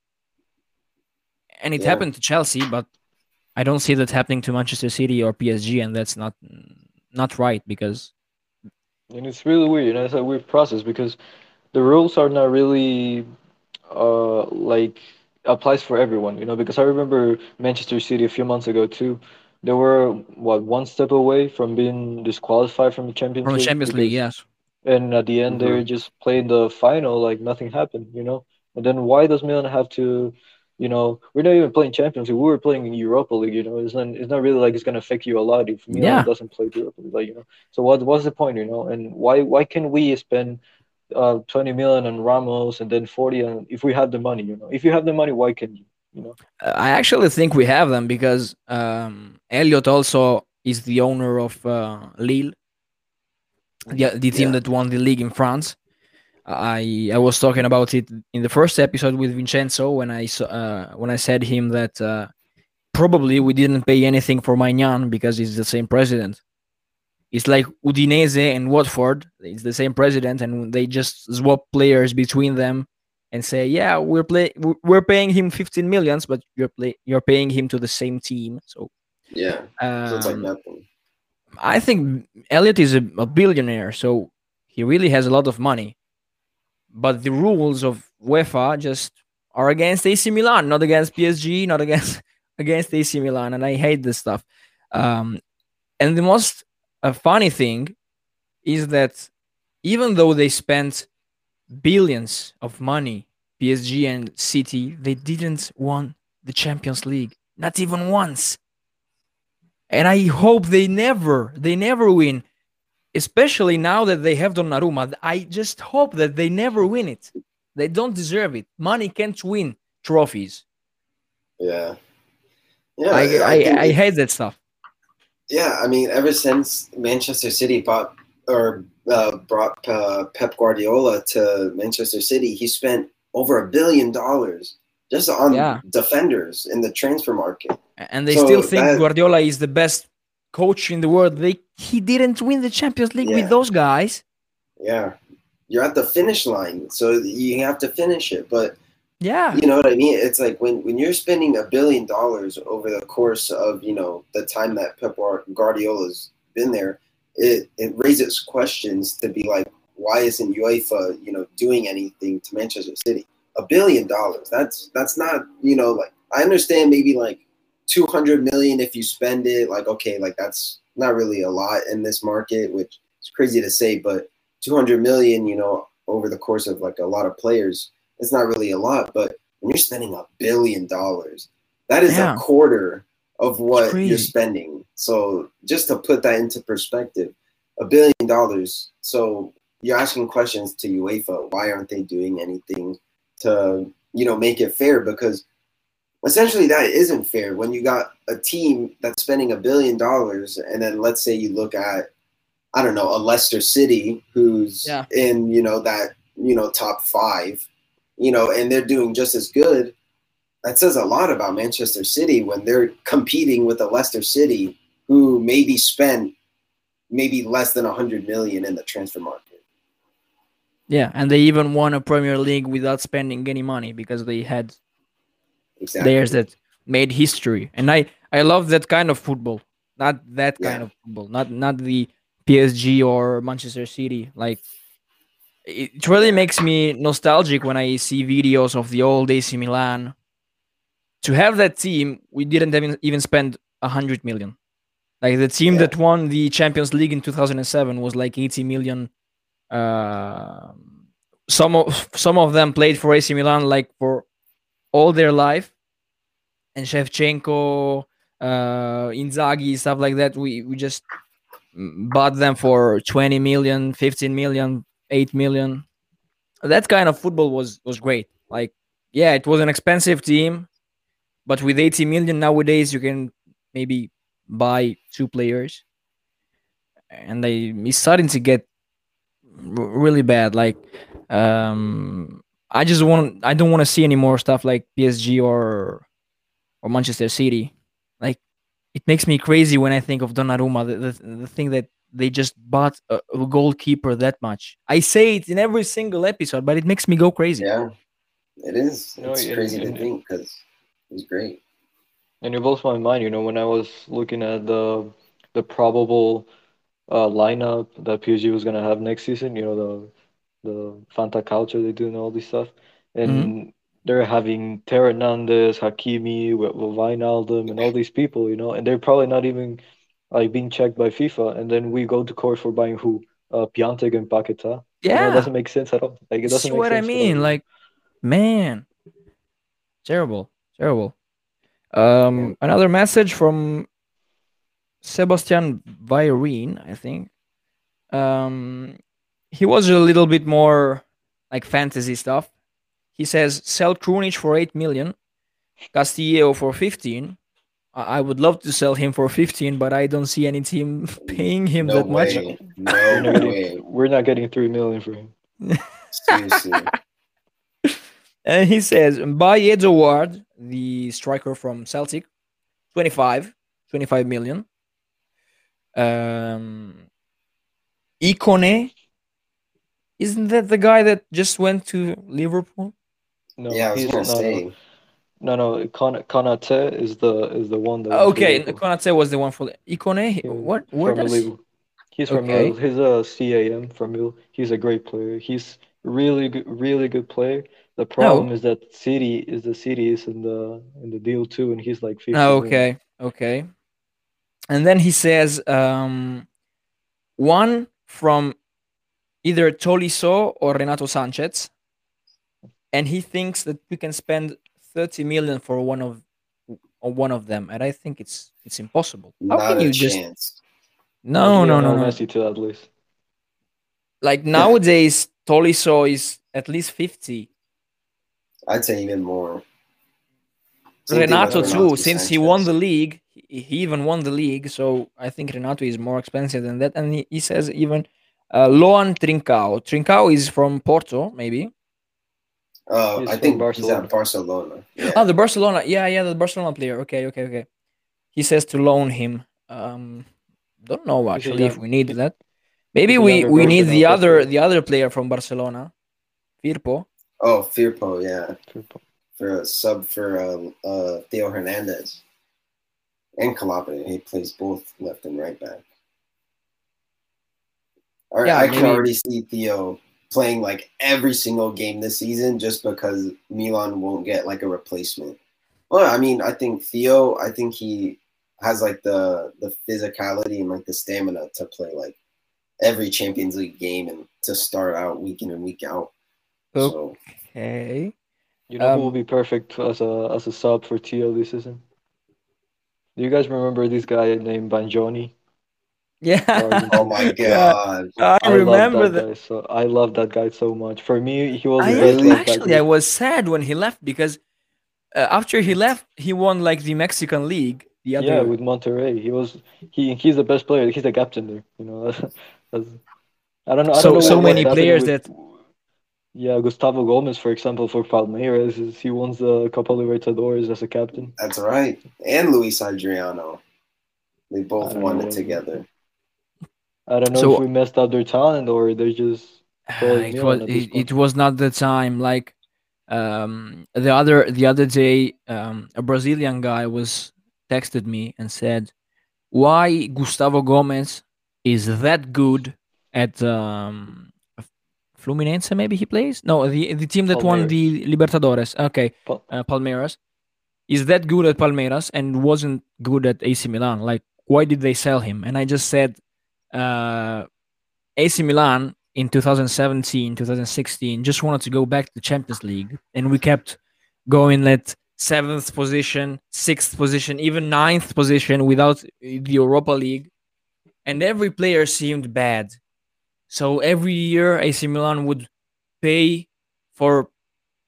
and it Yeah. happened to Chelsea, but I don't see that happening to Manchester City or PSG, and that's not not right because And it's really weird, know, it's a weird process because the rules are not really uh like applies for everyone, you know, because I remember Manchester City a few months ago too. They were what one step away from being disqualified from the Champions from the League Champions League, because yes, and at the end they Mhm. just played the final like nothing happened, you know. And then why does Milan have to, you know, we're not even playing Champions League, we were playing in Europa League, you know. It's not it's not really like it's gonna affect you a lot if Milan yeah, doesn't play Europa League, like you know. So what what's the point, you know? And why why can we spend uh, 20 million on Ramos and then 40 and if we have the money, you know. If you have the money, why can't you? You know. I actually think we have them because um, Elliott also is the owner of uh, Lille, the, the team Yeah. that won the league in France. I I was talking about it in the first episode with Vincenzo when I saw, uh, when I said him that uh, probably we didn't pay anything for Maignan because he's the same president. It's like Udinese and Watford. It's the same president, and they just swap players between them and say, "Yeah, we're play we're- paying him 15 millions, but you're play you're paying him to the same team." So Yeah. So like um. I think Elliott is a, a billionaire, so he really has a lot of money. But the rules of UEFA just are against AC Milan, not against PSG, not against against AC Milan, and I hate this stuff. Um, and the most uh, funny thing is that even though they spent billions of money, PSG and City, they didn't won the Champions League, not even once and I hope they never, they never win. Especially now that they have Donnarumma, I just hope that they never win it. They don't deserve it. Money can't win trophies. Yeah. Yeah. I, I, think I hate that stuff. Yeah, I mean, ever since Manchester City bought or uh, brought uh, Pep Guardiola to Manchester City, he spent over a billion dollars just on Yeah. defenders in the transfer market. And they So still think that- Guardiola is the best coach in the world. They he didn't win the Champions League Yeah. with those guys. Yeah, you're at the finish line, so you have to finish it. But Yeah. you know what I mean? It's like when when you're spending a billion dollars over the course of you know the time that Pep Guardiola's been there, it it raises questions to be like, why isn't UEFA you know doing anything to Manchester City? A billion dollars. That's that's not you know like I understand maybe like two hundred million if you spend it. Like okay, like that's not really a lot in this market, which is crazy to say, but two hundred million, you know, over the course of like a lot of players it's not really a lot, but when you're spending a billion dollars, that is Yeah. a quarter of what you're spending. So just to put that into perspective, a billion dollars. So you're asking questions to UEFA. Why aren't they doing anything to you know make it fair? Because essentially that isn't fair when you got a team that's spending a billion dollars, and then let's say you look at I don't know a Leicester City who's Yeah. in you know that you know top five you know, and they're doing just as good. That says a lot about Manchester City when they're competing with a Leicester City who maybe spent maybe less than 100 million in the transfer market. Yeah. And they even won a Premier League without spending any money because they had Exactly. players that made history and i i love that kind of football not that kind Yeah. of football not not the psg or manchester city like it it really makes me nostalgic when i see videos of the old ac milan to have that team we didn't even, even spend 100 million like the team Yeah. that won the champions league in 2007 was like 80 million uh, some of some of them played for ac milan like for all their life and Shevchenko, uh, Inzaghi, stuff like that. We we just bought them for 20 million, 15 million, 8 million. That kind of football was was great. Like, yeah, it was an expensive team, but with 80 million nowadays, you can maybe buy two players, and they it's starting to get r- really bad. Like, um, I just want I don't want to see any more stuff like PSG or or Manchester City. Like it makes me crazy when I think of Donnarumma, the, the, the thing that they just bought a, a goalkeeper that much. I say it in every single episode, but it makes me go crazy. Yeah, it is. No, It's and- crazy to and- think because he's great. And it blows my mind, you know, when I was looking at the the probable uh, lineup that PSG was gonna have next season, you know, the the Fanta culture they do and all this stuff, and they're having Theo Hernandez, Hakimi, Wi- Wi- Wijnaldum, and all these people, you know, and they're probably not even like being checked by FIFA, and then we go to court for buying who? Uh, Piatek and Paqueta. You know, it Yeah, doesn't make sense at all. Like it see doesn't make what I sense at mean. Like, man, terrible, terrible. Um, another message from Sebastian Virin, I think. Um, he was a little bit more like fantasy stuff. He says sell Krunic for eight million, Castillo for fifteen. I I would love to sell him for fifteen, but I don't see any team paying him No that much. way. No We're not, way. getting, we're not getting three million for him. Seriously. And he says buy Edouard, the striker from Celtic, 25, 25 million. Um, Ikone, isn't that the guy that just went to Liverpool? No, yeah, I was he's gonna no, say. no, no, no. Kon- Konate is the is the one that. Okay, Liverpool. Konate was the one for Ikone. Yeah, What? Where from does? Liverpool. He's from Okay. He's a CAM from Lille. He's a great player. He's really good, really good player. The problem is that City is the City is in the in the deal too, and he's like 50 Oh, million. okay, okay. And then he says um, one from either Tolisso or Renato Sanchez, and he thinks that we can spend thirty million for one of on one of them, and I think it's it's impossible. How Not can a you just chance. no no no no? Messi to at least. Like nowadays, Tolisso is at least fifty. I'd say even more. Same thing Renato too, Renato since he won the league, he he even won the league. So I think Renato is more expensive than that. And he, he says even uh, Loan Trincao. Trincao is from Porto, maybe. Uh, I from think he's Barcelona. at Barcelona. Yeah. Oh, the Barcelona. Yeah, yeah, the Barcelona player. Okay, okay, okay. He says to loan him. Um, don't know actually if we need that. Maybe we we need the other the other player from Barcelona, Firpo. Oh, Firpo, yeah, for a sub for uh, uh, Theo Hernandez and Calabria. He plays both left and right back. All right, Yeah, I can already see Theo playing like every single game this season just because Milan won't get like a replacement. Well, I mean, I think Theo, I think he has like the the physicality and like the stamina to play like every Champions League game and to start out week in and week out. So Okay. You know Um, who will be perfect as a as a sub for Theo this season? Do you guys remember this guy named Vangioni? Yeah. Oh my god. I I remember love that. that guy. So I love that guy so much. For me, he was I Really? actually I was sad when he left because uh, after he left, he won like the Mexican league. The other Yeah, with Monterrey, he was he he's the best player. He's the captain there. You know, That's- I don't know. I So- don't know so many players with- that- Yeah, Gustavo Gomez, for example, for Palmeiras, he won the Copa Libertadores as a captain. That's right. And Luiz Adriano. They both won don't it together. I don't know So- if we messed up their talent or they're just Uh, it was it, it was not the time like um the other the other day um a brazilian guy was texted me and said why gustavo gomez is that good at um fluminense maybe he plays? No the the team that won the libertadores. Okay Pal- uh, palmeiras. Is that good at palmeiras and wasn't good at ac milan? Like why did they sell him? And i just said uh AC Milan in 2017, 2016 just wanted to go back to the Champions League, and we kept going at seventh position, sixth position, even ninth position without the Europa League, and every player seemed bad. So every year AC Milan would pay for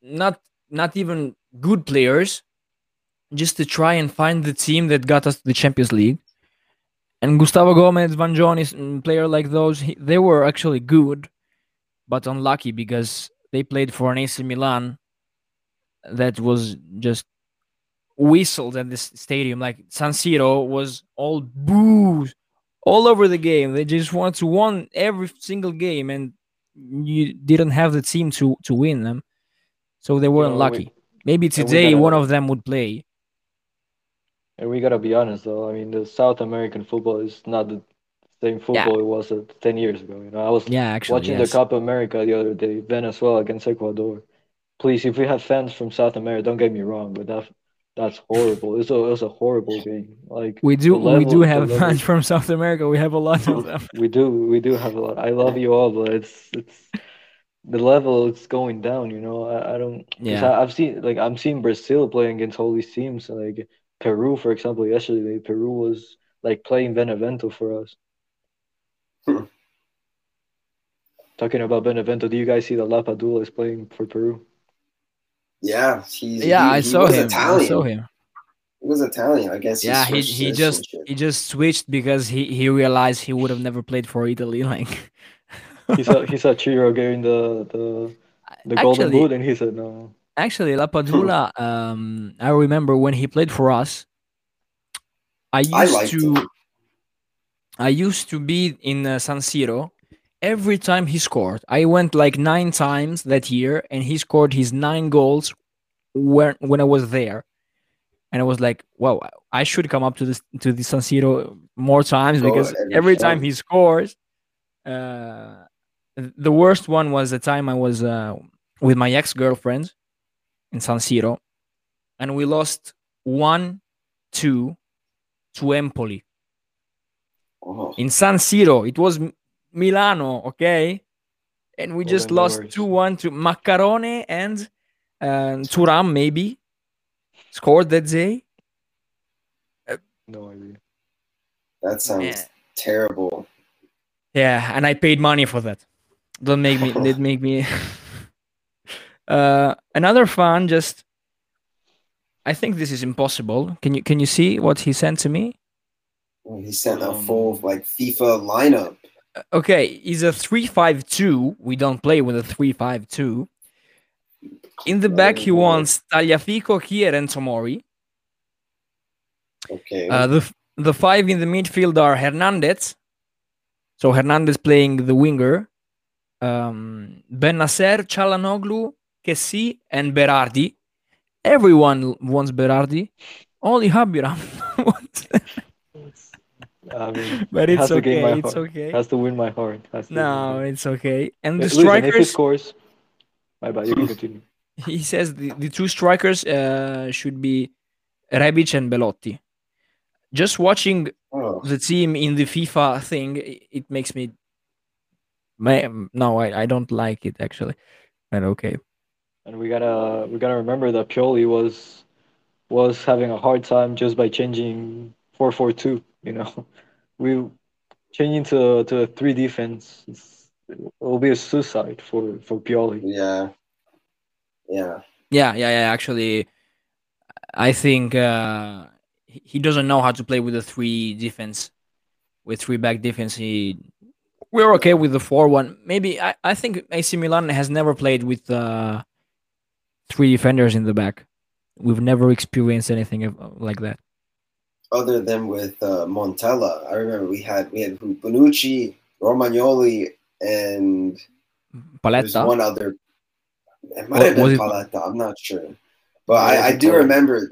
not not even good players just to try and find the team that got us to the Champions League. And Gustavo Gomez, Vangionis, player like those, he, they were actually good, but unlucky because they played for an AC Milan that was just whistled at this stadium. Like San Siro was all boos all over the game. They just want to win every single game, and you didn't have the team to to win them, so they weren't know, lucky. we- Maybe today gotta- one of them would play. And we gotta be honest though. I mean, the South American football is not the same football it was uh, ten years ago. You know, I was Yeah, actually, watching yes. the Copa America the other day, Venezuela against Ecuador. Please, if we have fans from South America, don't get me wrong, but that that's horrible. It's a it's a horrible game. Like We do the we do have level- fans from South America. We have a lot of them. We do, we do have a lot. I love you all, but it's it's the level it's going down. You know, I, I don't. Yeah. I, I've seen like I'm seeing Brazil playing against all these teams. Like Peru, for example, yesterday Peru was like playing Benevento for us. Hmm. Talking about Benevento, do you guys see that Lapadula is playing for Peru? Yeah, he's Yeah, he, I he saw was him. Italian. I saw him. He was Italian, I guess. Yeah, he switched he just he just switched because he he realized he would have never played for Italy. Like He saw he saw Ciro getting the the the golden boot, and he said no. actually Lapadula. Um, I remember when he played for us. I used I to. him. I used to be in uh, San Siro every time he scored. I went like nine times that year, and he scored his nine goals when when I was there. And I was like, "Wow, I should come up to this to the San Siro more times because every every time he scores." Uh, the worst one was the time I was uh, with my ex girlfriend in San Siro, and we lost one two to Empoli Oh, in San Siro. It was Milano, okay? And we Well, just lost 2 1 to Maccarone and uh, Turam, maybe scored that day. No idea. that sounds Yeah. terrible. Yeah, and I paid money for that. Don't make me, did make me. uh, another fan just. I think this is impossible. Can you can you see what he sent to me? He sent a Um, full like FIFA lineup. Okay, he's a 352. We don't play with a 352. In the back, he wants Tagliafico, Kjær, and Tomori. Okay. Uh, the the five in the midfield are Hernandez. So Hernandez playing the winger. Um, ben Nasser, Calhanoglu, Kessié, and Berardi. Everyone wants Berardi. Only Habiram wants. I mean, but it's has to my okay. It's heart. okay. has to win my heart. Has to win my No, heart. it's okay. And the Listen, if he strikers. scores, my bad. You can continue. he says the, the two strikers uh, should be Rebic and Belotti. Just watching oh, the team in the FIFA thing, it, it makes me. Ma- No, I, I don't like it actually. And okay. And we gotta we gotta remember that Pioli was was having a hard time just by changing four four two. You know, we changing to to a three defense. It's, it will be a suicide for for Pioli. yeah. Yeah. Yeah, yeah, yeah. Actually, I think uh, he he doesn't know how to play with the three defense, with three back defense. He we're okay with the four one. Maybe I, I think AC Milan has never played with uh, three defenders in the back. We've never experienced anything like that. Other than with uh, Montella, I remember we had we had Bonucci, Romagnoli, and Paletta. one other. It might Wa- have been was it- I'm not sure, but I, I do Paletta. remember.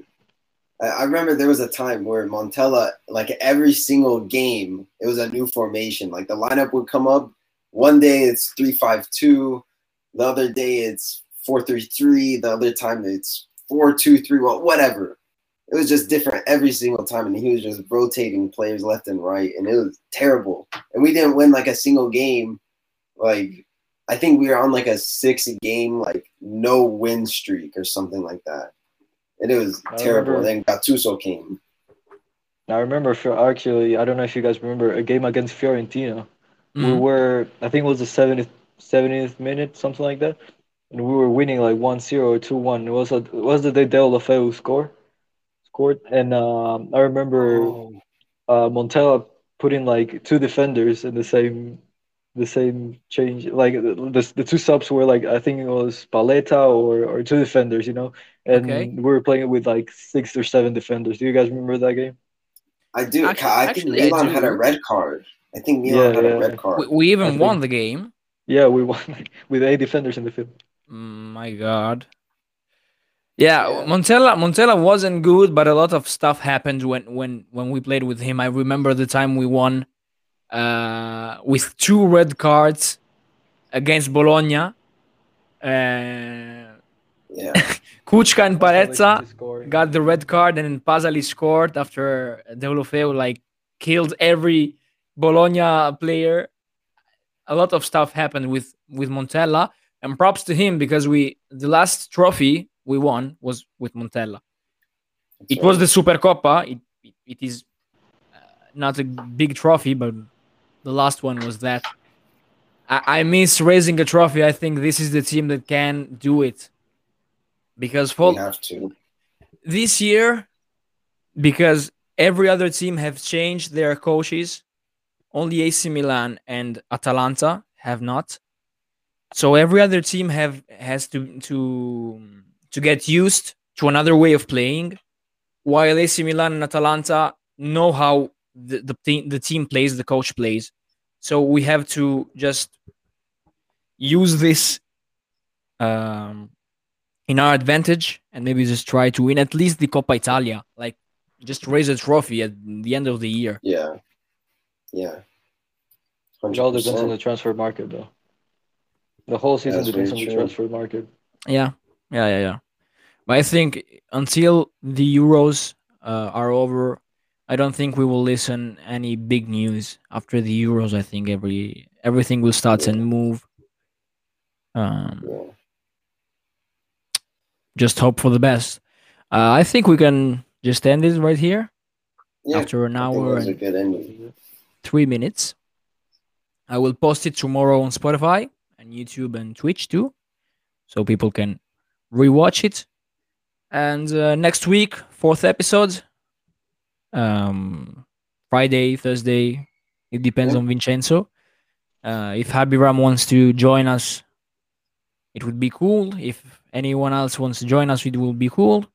I I remember there was a time where Montella, like every single game, it was a new formation. Like the lineup would come up. One day it's three five two, the other day it's four three three, the other time it's four two three one, whatever. It was just different every single time, and he was just rotating players left and right, and it was terrible. And we didn't win like a single game. Like I think we were on like a six game like no win streak or something like that. And it was I terrible. remember- And then Gattuso came. I remember for actually I don't know if you guys remember a game against Fiorentina. We Mhm. were I think it was the 70th 70th minute something like that, and we were winning like 1-0 or 2-1. It was a, it was the day Deulofeu score scored, and um, I remember Oh, uh, Montella putting like two defenders in the same the same change like the, the, the two subs were like I think it was Paletta or, or two defenders you know and Okay. we were playing it with like six or seven defenders do you guys remember that game I do. Actu- I think actually, I Milan had a red card. I think Milan Yeah, had yeah. a red card. We, we even I think- won the game. yeah we won with eight defenders in the field Mm, my God. Yeah, Yeah. Montella Montella wasn't good, but a lot of stuff happened when when when we played with him. I remember the time we won uh, with two red cards against Bologna. Uh, Yeah. Kucka and Paletta got the red card, and then Pasalic scored after Deulofeu like killed every Bologna player. A lot of stuff happened with with Montella, and props to him because we the last trophy we won was with Montella. It was the Supercoppa. It, it, it is uh, not a big trophy, but the last one was that. I, I miss raising a trophy. I think this is the team that can do it. Because for We have to. this year, because every other team have changed their coaches, only AC Milan and Atalanta have not. So every other team have has to to to get used to another way of playing, while AC Milan and Atalanta know how the, the team the team plays, the coach plays. So we have to just use this um, in our advantage and maybe just try to win at least the Coppa Italia, like just raise a trophy at the end of the year. Yeah. Yeah. It all depends on the transfer market, though. The whole season That's depends on the true. transfer market. Yeah, yeah, yeah, yeah. But I think until the Euros uh, are over, I don't think we will listen any big news after the Euros. I think every everything will start and move. Um, Yeah. just hope for the best. Uh, I think we can just end it right here Yeah. after an hour that was a and three minutes. I will post it tomorrow on Spotify and YouTube and Twitch too, so people can rewatch it. And uh, next week, fourth episode, um, Friday, Thursday. It depends Yeah. on Vincenzo. Uh, if Habiram wants to join us, it would be cool. If anyone else wants to join us, it will be cool.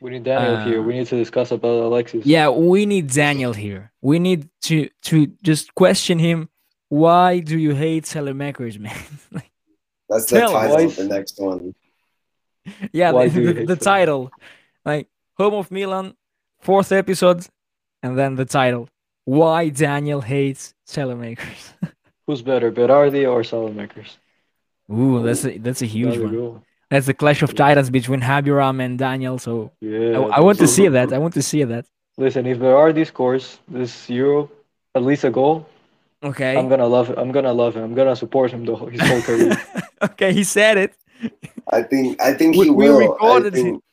We need Daniel here. Uh, We need to discuss about Alexis. Yeah, we need Daniel here. We need to to just question him. Why do you hate Saelemaekers, man? Like, That's the Tell title why- of the next one. yeah, Why the, the, the title, like home of Milan, fourth episode, and then the title. Why Daniel hates Saelemaekers? Who's better, Berardi or Saelemaekers? Ooh, that's a that's a huge we one. go. That's the clash of titans between Habiram and Daniel. So Yeah. I, I want to see that. I want to see that. Listen, if Berardi scores this Euro, at least a goal, Okay. I'm gonna love. I'm gonna love him. I'm gonna support him the whole, his whole career. okay, he said it. I think I think We- he we will. recorded I think,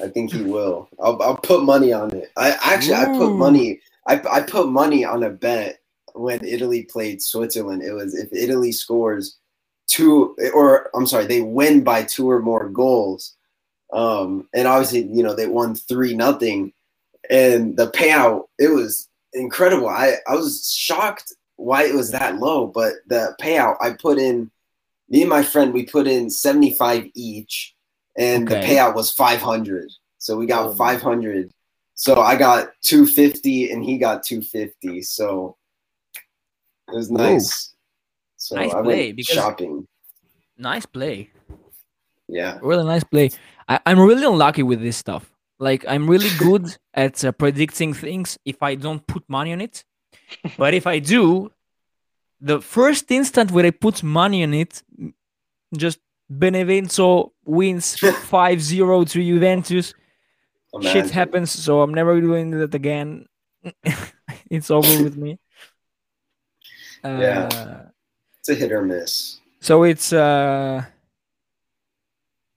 I think he will. I'll, I'll put money on it. I actually I put money. I I put money on a bet when Italy played Switzerland. It was if Italy scores two or I'm sorry, they win by two or more goals. Um, and obviously, you know, they won three nothing. And the payout, it was incredible. I, I was shocked why it was that low, but the payout I put in me and my friend we put in 75 each and the payout was 500 so we got Oh, 500 so i got 250 and he got 250 so it was nice. So Nice i play, went because- shopping. Nice play. yeah. Really nice play. I, I'm really unlucky with this stuff. Like I'm really good at uh, predicting things if I don't put money on it, but if I do, the first instant where I put money on it, just Benevento wins 5-0 to Juventus. Shit happens, so I'm never doing that again. it's over with me. Uh, Yeah. it's a hit or miss So it's uh,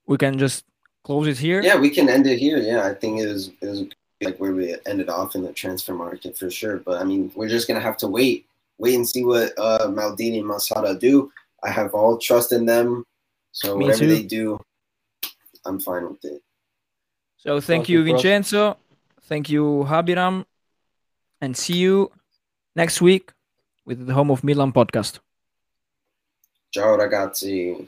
we can just close it here. yeah we can end it here yeah i think it was it was like where we ended off in the transfer market for sure but i mean we're just gonna have to wait wait and see what uh maldini and Massara do i have all trust in them so Me whatever too. they do i'm fine with it So thank Sounds you, good for us. Vincenzo. Thank you, Habiram. And see you next week with the Home of Milan podcast. ciao ragazzi